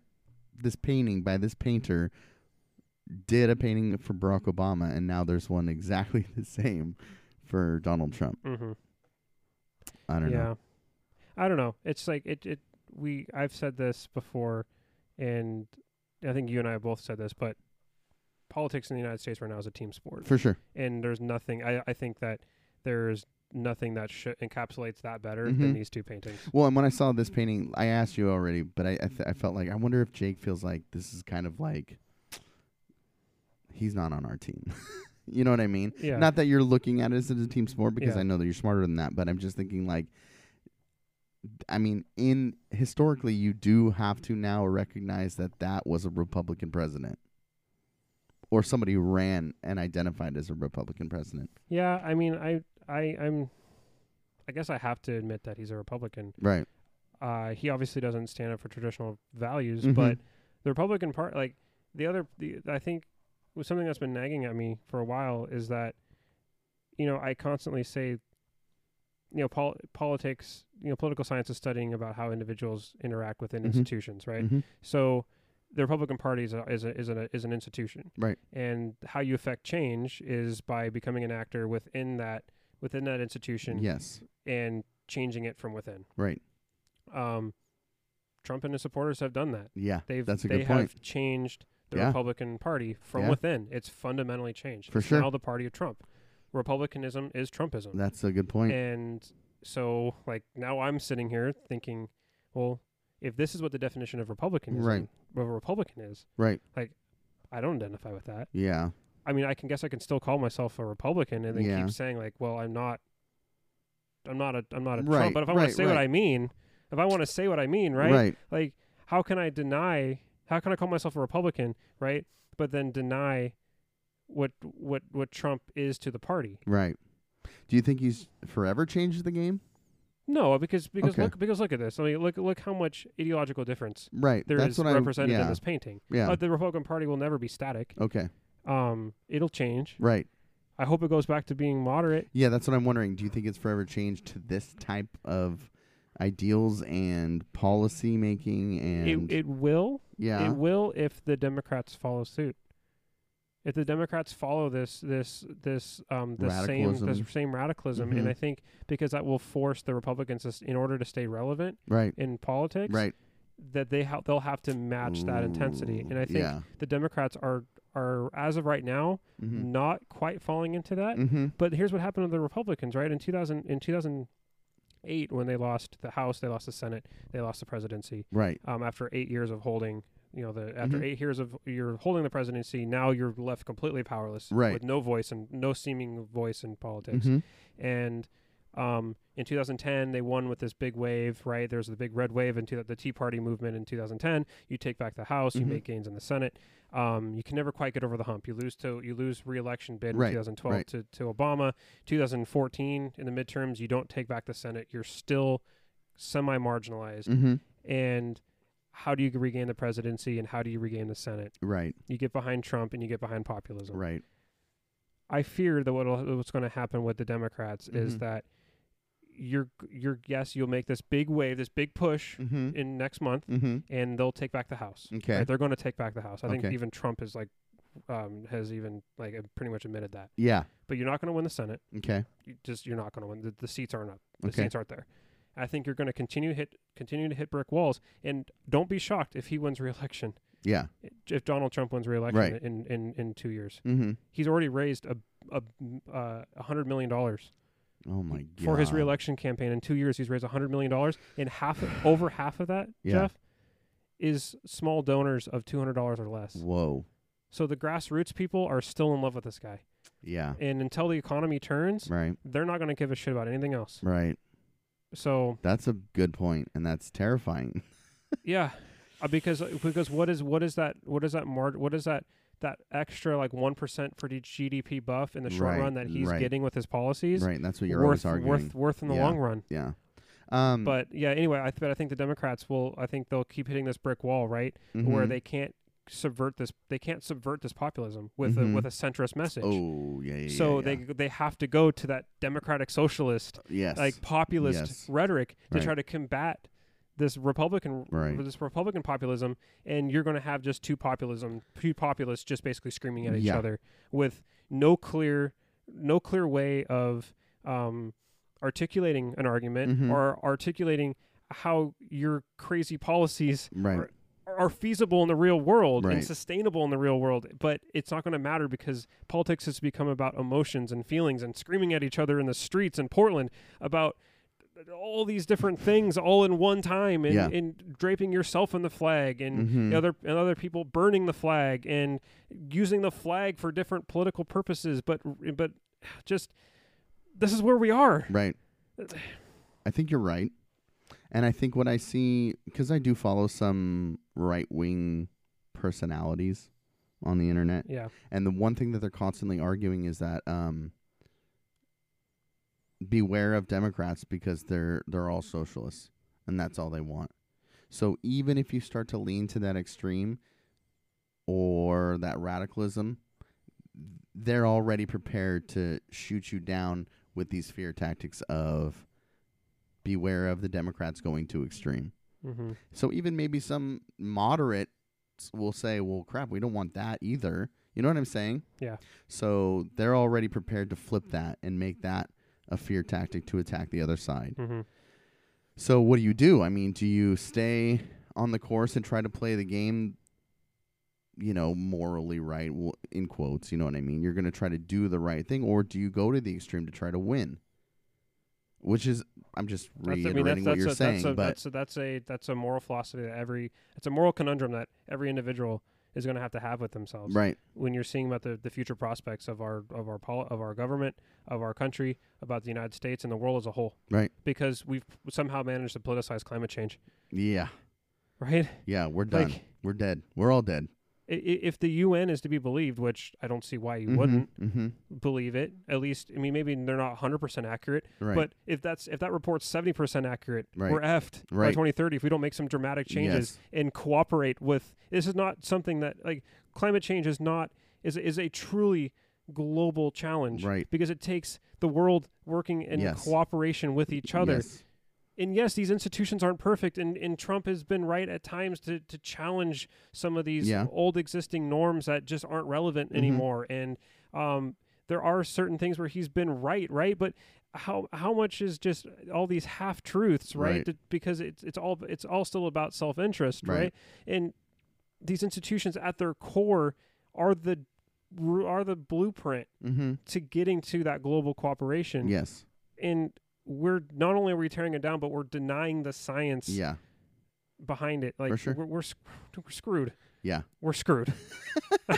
this painting by this painter did a painting for Barack Obama, and now there's one exactly the same for Donald Trump. hmm I don't yeah. know. I don't know. It's like it. It. We. I've said this before, and I think you and I have both said this, but politics in the United States right now is a team sport, For sure. and there's nothing. I. I think that there's nothing that sh- encapsulates that better Mhm. than these two paintings. Well, and when I saw this painting, I asked you already, but I I, th- I felt like I wonder if Jake feels like this is kind of like he's not on our team. you know what I mean? Yeah. Not that you're looking at it as a team sport because Yeah. I know that you're smarter than that, but I'm just thinking like I mean, in historically you do have to now recognize that that was a Republican president or somebody who ran and identified as a Republican president. Yeah. I mean, I. I. I'm. I guess I have to admit that he's a Republican. Right. Uh, he obviously doesn't stand up for traditional values, Mhm. but the Republican part, like the other, the, I think was something that's been nagging at me for a while is that, you know, I constantly say, you know, pol- politics, you know, political science is studying about how individuals interact within Mhm. institutions, right? Mhm. So the Republican Party is a, is a, is, an, is an institution, Right. and how you affect change is by becoming an actor within that within that institution Yes. and changing it from within. Right. Um, Trump and his supporters have done that. Yeah. They've That's a they good point. have changed the Yeah. Republican Party from Yeah. within. It's fundamentally changed. For it's sure. now the party of Trump. Republicanism is Trumpism. That's a good point. and so like now I'm sitting here thinking, well, if this is what the definition of republicanism Right. of a Republican is, right. Like, I don't identify with that. Yeah. I mean, I can guess I can still call myself a Republican and then Yeah. keep saying like, well, I'm not I'm not a I'm not a Right, Trump, but if I want to say what. I mean, if I want to say what I mean, right? Right. like how can i deny how can i call myself a republican right but then deny what what what trump is to the party Right. Do you think he's forever changed the game? no because because Okay. look because look at this i mean look look how much ideological difference Right. there That's is what I represented yeah. in this painting Yeah. Uh, the republican party will never be static okay. um it'll change Right. i hope it goes back to being moderate Yeah, that's what I'm wondering. Do you think it's forever changed to this type of ideals and policy making and it, it will yeah. It will if the Democrats follow suit. If the Democrats follow this this this um the same Radicalism. the same radicalism, and Mhm. I think because that will force the Republicans, to in order to stay relevant right. in politics, Right. that they ha- they'll have to match that intensity. And I think yeah. the Democrats are are as of right now Mm-hmm. not quite falling into that. mm-hmm. But here's what happened to the Republicans, right? In 2000 in 2008 when they lost the House, they lost the Senate, they lost the presidency Right. um, after eight years of holding, you know, the after Mhm. eight years of you're holding the presidency, now you're left completely powerless, Right. with no voice and no seeming voice in politics. Mm-hmm. And um, in 2010, they won with this big wave, right? There's the big red wave into the Tea Party movement in 2010. You take back the House, you Mhm. make gains in the Senate. Um, you can never quite get over the hump. You lose to you lose re-election bid Right, in 2012 right. to, to Obama. 2014 in the midterms, you don't take back the Senate. You're still semi-marginalized Mm-hmm. and how do you regain the presidency and how do you regain the Senate? Right. You get behind Trump and you get behind populism. Right. I fear that what'll, what's going to happen with the Democrats is Mhm. that you're you're yes you'll make this big wave, this big push Mm-hmm. in next month, Mm-hmm. and they'll take back the House. Okay. Right? They're going to take back the House. I think even Trump is like um, has even like pretty much admitted that. Yeah. But you're not going to win the Senate. Okay. You just you're not going to win. The, the seats aren't up. The Okay. seats aren't there. I think you're going to continue to hit continue to hit brick walls, and don't be shocked if he wins re-election. Yeah. If Donald Trump wins re-election Right. in, in, in two years, Mm-hmm. he's already raised a a uh, hundred million dollars Oh my god. for his reelection campaign. In two years, he's raised hundred million dollars, and half, of, over half of that, Yeah. Jeff, is small donors of two hundred dollars or less. Whoa. So the grassroots people are still in love with this guy, Yeah. and until the economy turns, Right. they're not going to give a shit about anything else. Right. So That's a good point, and that's terrifying. yeah, uh, because because what is what is that what is that mar- what is that that extra like one percent for the GDP buff in the short Right, run that he's right. getting with his policies right. That's what you're worth always arguing. worth worth in the Yeah. long run. yeah. Um. But yeah, anyway, I th- but I think the Democrats will. I think they'll keep hitting this brick wall, right, where mhm. they can't subvert this. They can't subvert this populism with Mhm. a with a centrist message. Oh yeah. yeah so yeah, they they have to go to that democratic socialist yes. like populist Yes. rhetoric to Right. try to combat this Republican Right. this Republican populism, and you're going to have just two populism, two populists just basically screaming at each Yeah. other with no clear, no clear way of um, articulating an argument Mhm. or articulating how your crazy policies right. Are- feasible in the real world and sustainable in the real world, but it's not going to matter because politics has become about emotions and feelings and screaming at each other in the streets in Portland about all these different things all in one time and, Yeah. and draping yourself in the flag and Mhm. other and other people burning the flag and using the flag for different political purposes but but just this is where we are Right. I think you're right. And I think what I see, because I do follow some right wing personalities on the internet, yeah and the one thing that they're constantly arguing is that um, beware of Democrats because they're they're all socialists, and that's all they want. So even if you start to lean to that extreme or that radicalism, they're already prepared to shoot you down with these fear tactics of beware of the Democrats going too extreme. mm-hmm. So even maybe some moderates will say, "Well, crap, we don't want that either." You know what I'm saying? Yeah. So they're already prepared to flip that and make that a fear tactic to attack the other side. Mm-hmm. So what do you do? I mean, do you stay on the course and try to play the game you know, morally right in quotes, you know what I mean? You're going to try to do the right thing or do you go to the extreme to try to win? Which is I'm just That's, I reiterating mean, that's, what you're a, saying, that's, a, but that's, a, that's a that's a moral philosophy that every it's a moral conundrum that every individual is going to have to have with themselves right. when you're seeing about the, the future prospects of our of our pol- of our government of our country about the United States and the world as a whole Right. because we've somehow managed to politicize climate change Yeah. right Yeah, we're done. like we're dead. We're all dead. If the UN is to be believed which I don't see why you Mhm, wouldn't mhm. believe it at least I mean maybe they're not 100% accurate Right. but if that's if that report's 70% accurate Right. we're effed by 2030 if we don't make some dramatic changes Yes. and cooperate with this is not something that like climate change is not is is a truly global challenge Right. because it takes the world working in Yes. cooperation with each other Yes. And yes these institutions aren't perfect and, and trump has been right at times to, to challenge some of these Yeah. old existing norms that just aren't relevant Mhm. anymore and um, there are certain things where he's been right right but how how much is just all these half truths right, Right. To- because it's it's all it's all still about self-interest right, Right. and these institutions at their core are the are the blueprint Mhm. to getting to that global cooperation Yes. and we're not only are we tearing it down, but we're denying the science Yeah. behind it. Like sure. we're, we're sc- we're screwed. Yeah. We're screwed.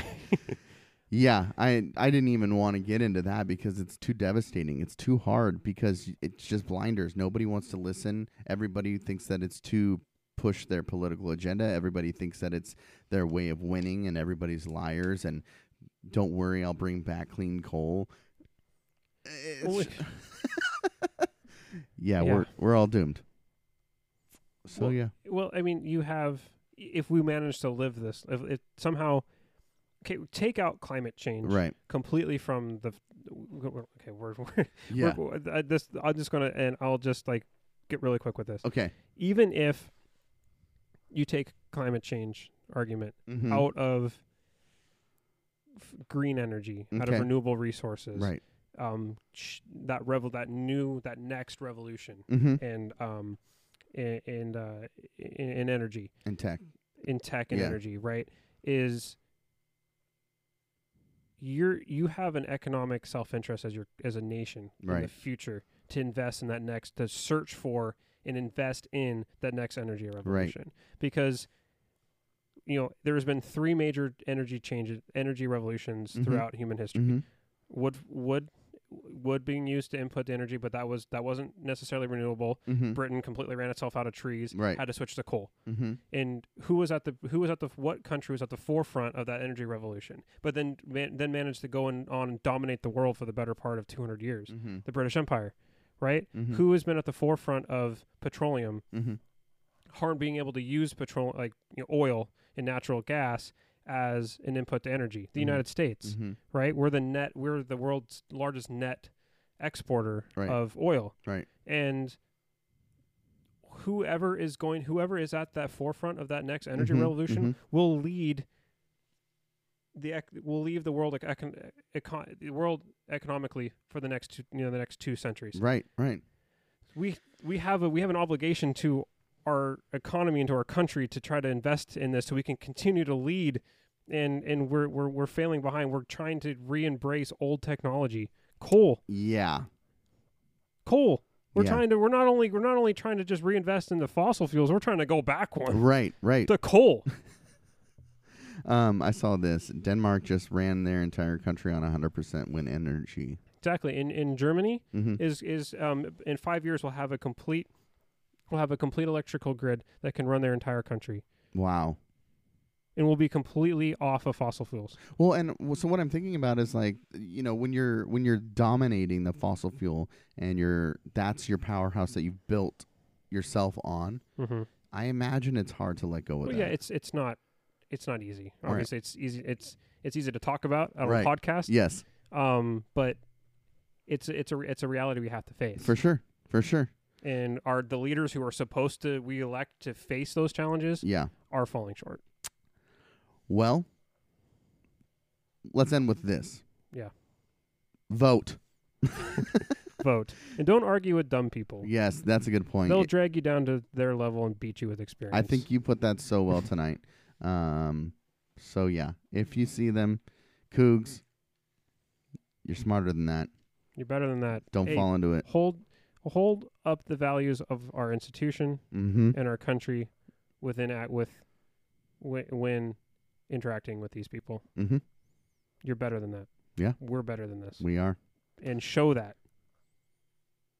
Yeah, I I didn't even want to get into that because it's too devastating. It's too hard because it's just blinders. Nobody wants to listen. Everybody thinks that it's to push their political agenda. Everybody thinks that it's their way of winning and everybody's liars and don't worry, I'll bring back clean coal. Yeah, Yeah. we're we're all doomed. So Well, yeah. well, I mean, you have if we manage to live this, if it somehow okay, take out climate change Right. completely from the okay, we're, we're, Yeah. we're I, this I'm just gonna and I'll just like get really quick with this. Okay. Even if you take climate change argument Mhm. out of f- green energy, out of renewable resources, Right. Um, sh- that revel, that new, that next revolution, Mhm. and um, and, and uh, in, in energy, in tech. in tech and Yeah. energy, right, is you're you have an economic self interest as your as a nation in the future to invest in that next to search for and invest in that next energy revolution because you know there has been three major energy changes energy revolutions Mhm. throughout human history hmm wood wood wood being used to input the energy but that was that wasn't necessarily renewable. Hmm britain completely ran itself out of trees Right. had to switch to coal. Hmm and who was at the who was at the what country was at the forefront of that energy revolution but then man, then managed to go and on and dominate the world for the better part of 200 years hmm the british empire right? Hmm who has been at the forefront of petroleum? Hmm harm being able to use petrol like you know, oil and natural gas as an input to energy the Mhm. united states hmm right we're the net we're the world's largest net exporter Right. of oil Right. and whoever is going whoever is at that forefront of that next energy Mhm, revolution mhm. will lead the ec- will leave the world econ- econ- the world economically for the next two, you know the next two centuries Right. Right. we we have a we have an obligation to our economy into our country to try to invest in this so we can continue to lead and and we're we're we're failing behind we're trying to re-embrace old technology coal Yeah. coal we're Yeah. trying to we're not only we're not only trying to just reinvest in the fossil fuels we're trying to go back one Right. Right. to coal Um, I saw this. Denmark just ran their entire country on 100% wind energy. exactly in in germany hmm is is um in 5 years we'll have a complete we'll have a complete electrical grid that can run their entire country Wow. and we'll be completely off of fossil fuels Well, and so what I'm thinking about is like, you know, when you're when you're dominating the fossil fuel and you're that's your powerhouse that you've built yourself on. mhm I imagine it's hard to let go of Well, that. yeah, it's it's not it's not easy. Right. Obviously, it's easy. It's it's easy to talk about on Right. a podcast. yes, Um, but it's it's a it's a reality we have to face. for sure, for sure. And are the leaders who are supposed to we elect to face those challenges Yeah. are falling short. Well, let's end with this. Yeah. Vote. Vote and don't argue with dumb people. Yes, that's a good point. They'll drag you down to their level and beat you with experience. I think you put that so well tonight. Um, so yeah, if you see them, Cougs, you're smarter than that. you're better than that. Don't Hey, fall into it. Hold hold up the values of our institution Mm-hmm. and our country within at with when, when interacting with these people. Mm-hmm. You're better than that. Yeah. We're better than this. We are. and show that.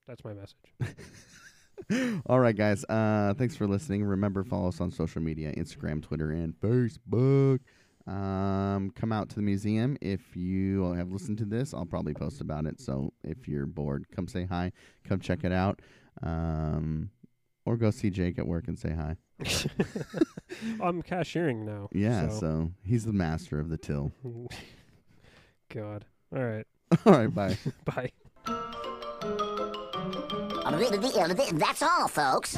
That's my message. All right, guys. Uh, thanks for listening. Remember, follow us on social media: Instagram, Twitter, and Facebook. Um, come out to the museum if you have listened to this. I'll probably post about it. So if you're bored, come say hi. Come check it out. Um, or go see Jake at work and say hi. I'm cashiering now. Yeah. so- So he's the master of the till. God. All right. All right. Bye. Bye. That's all, folks.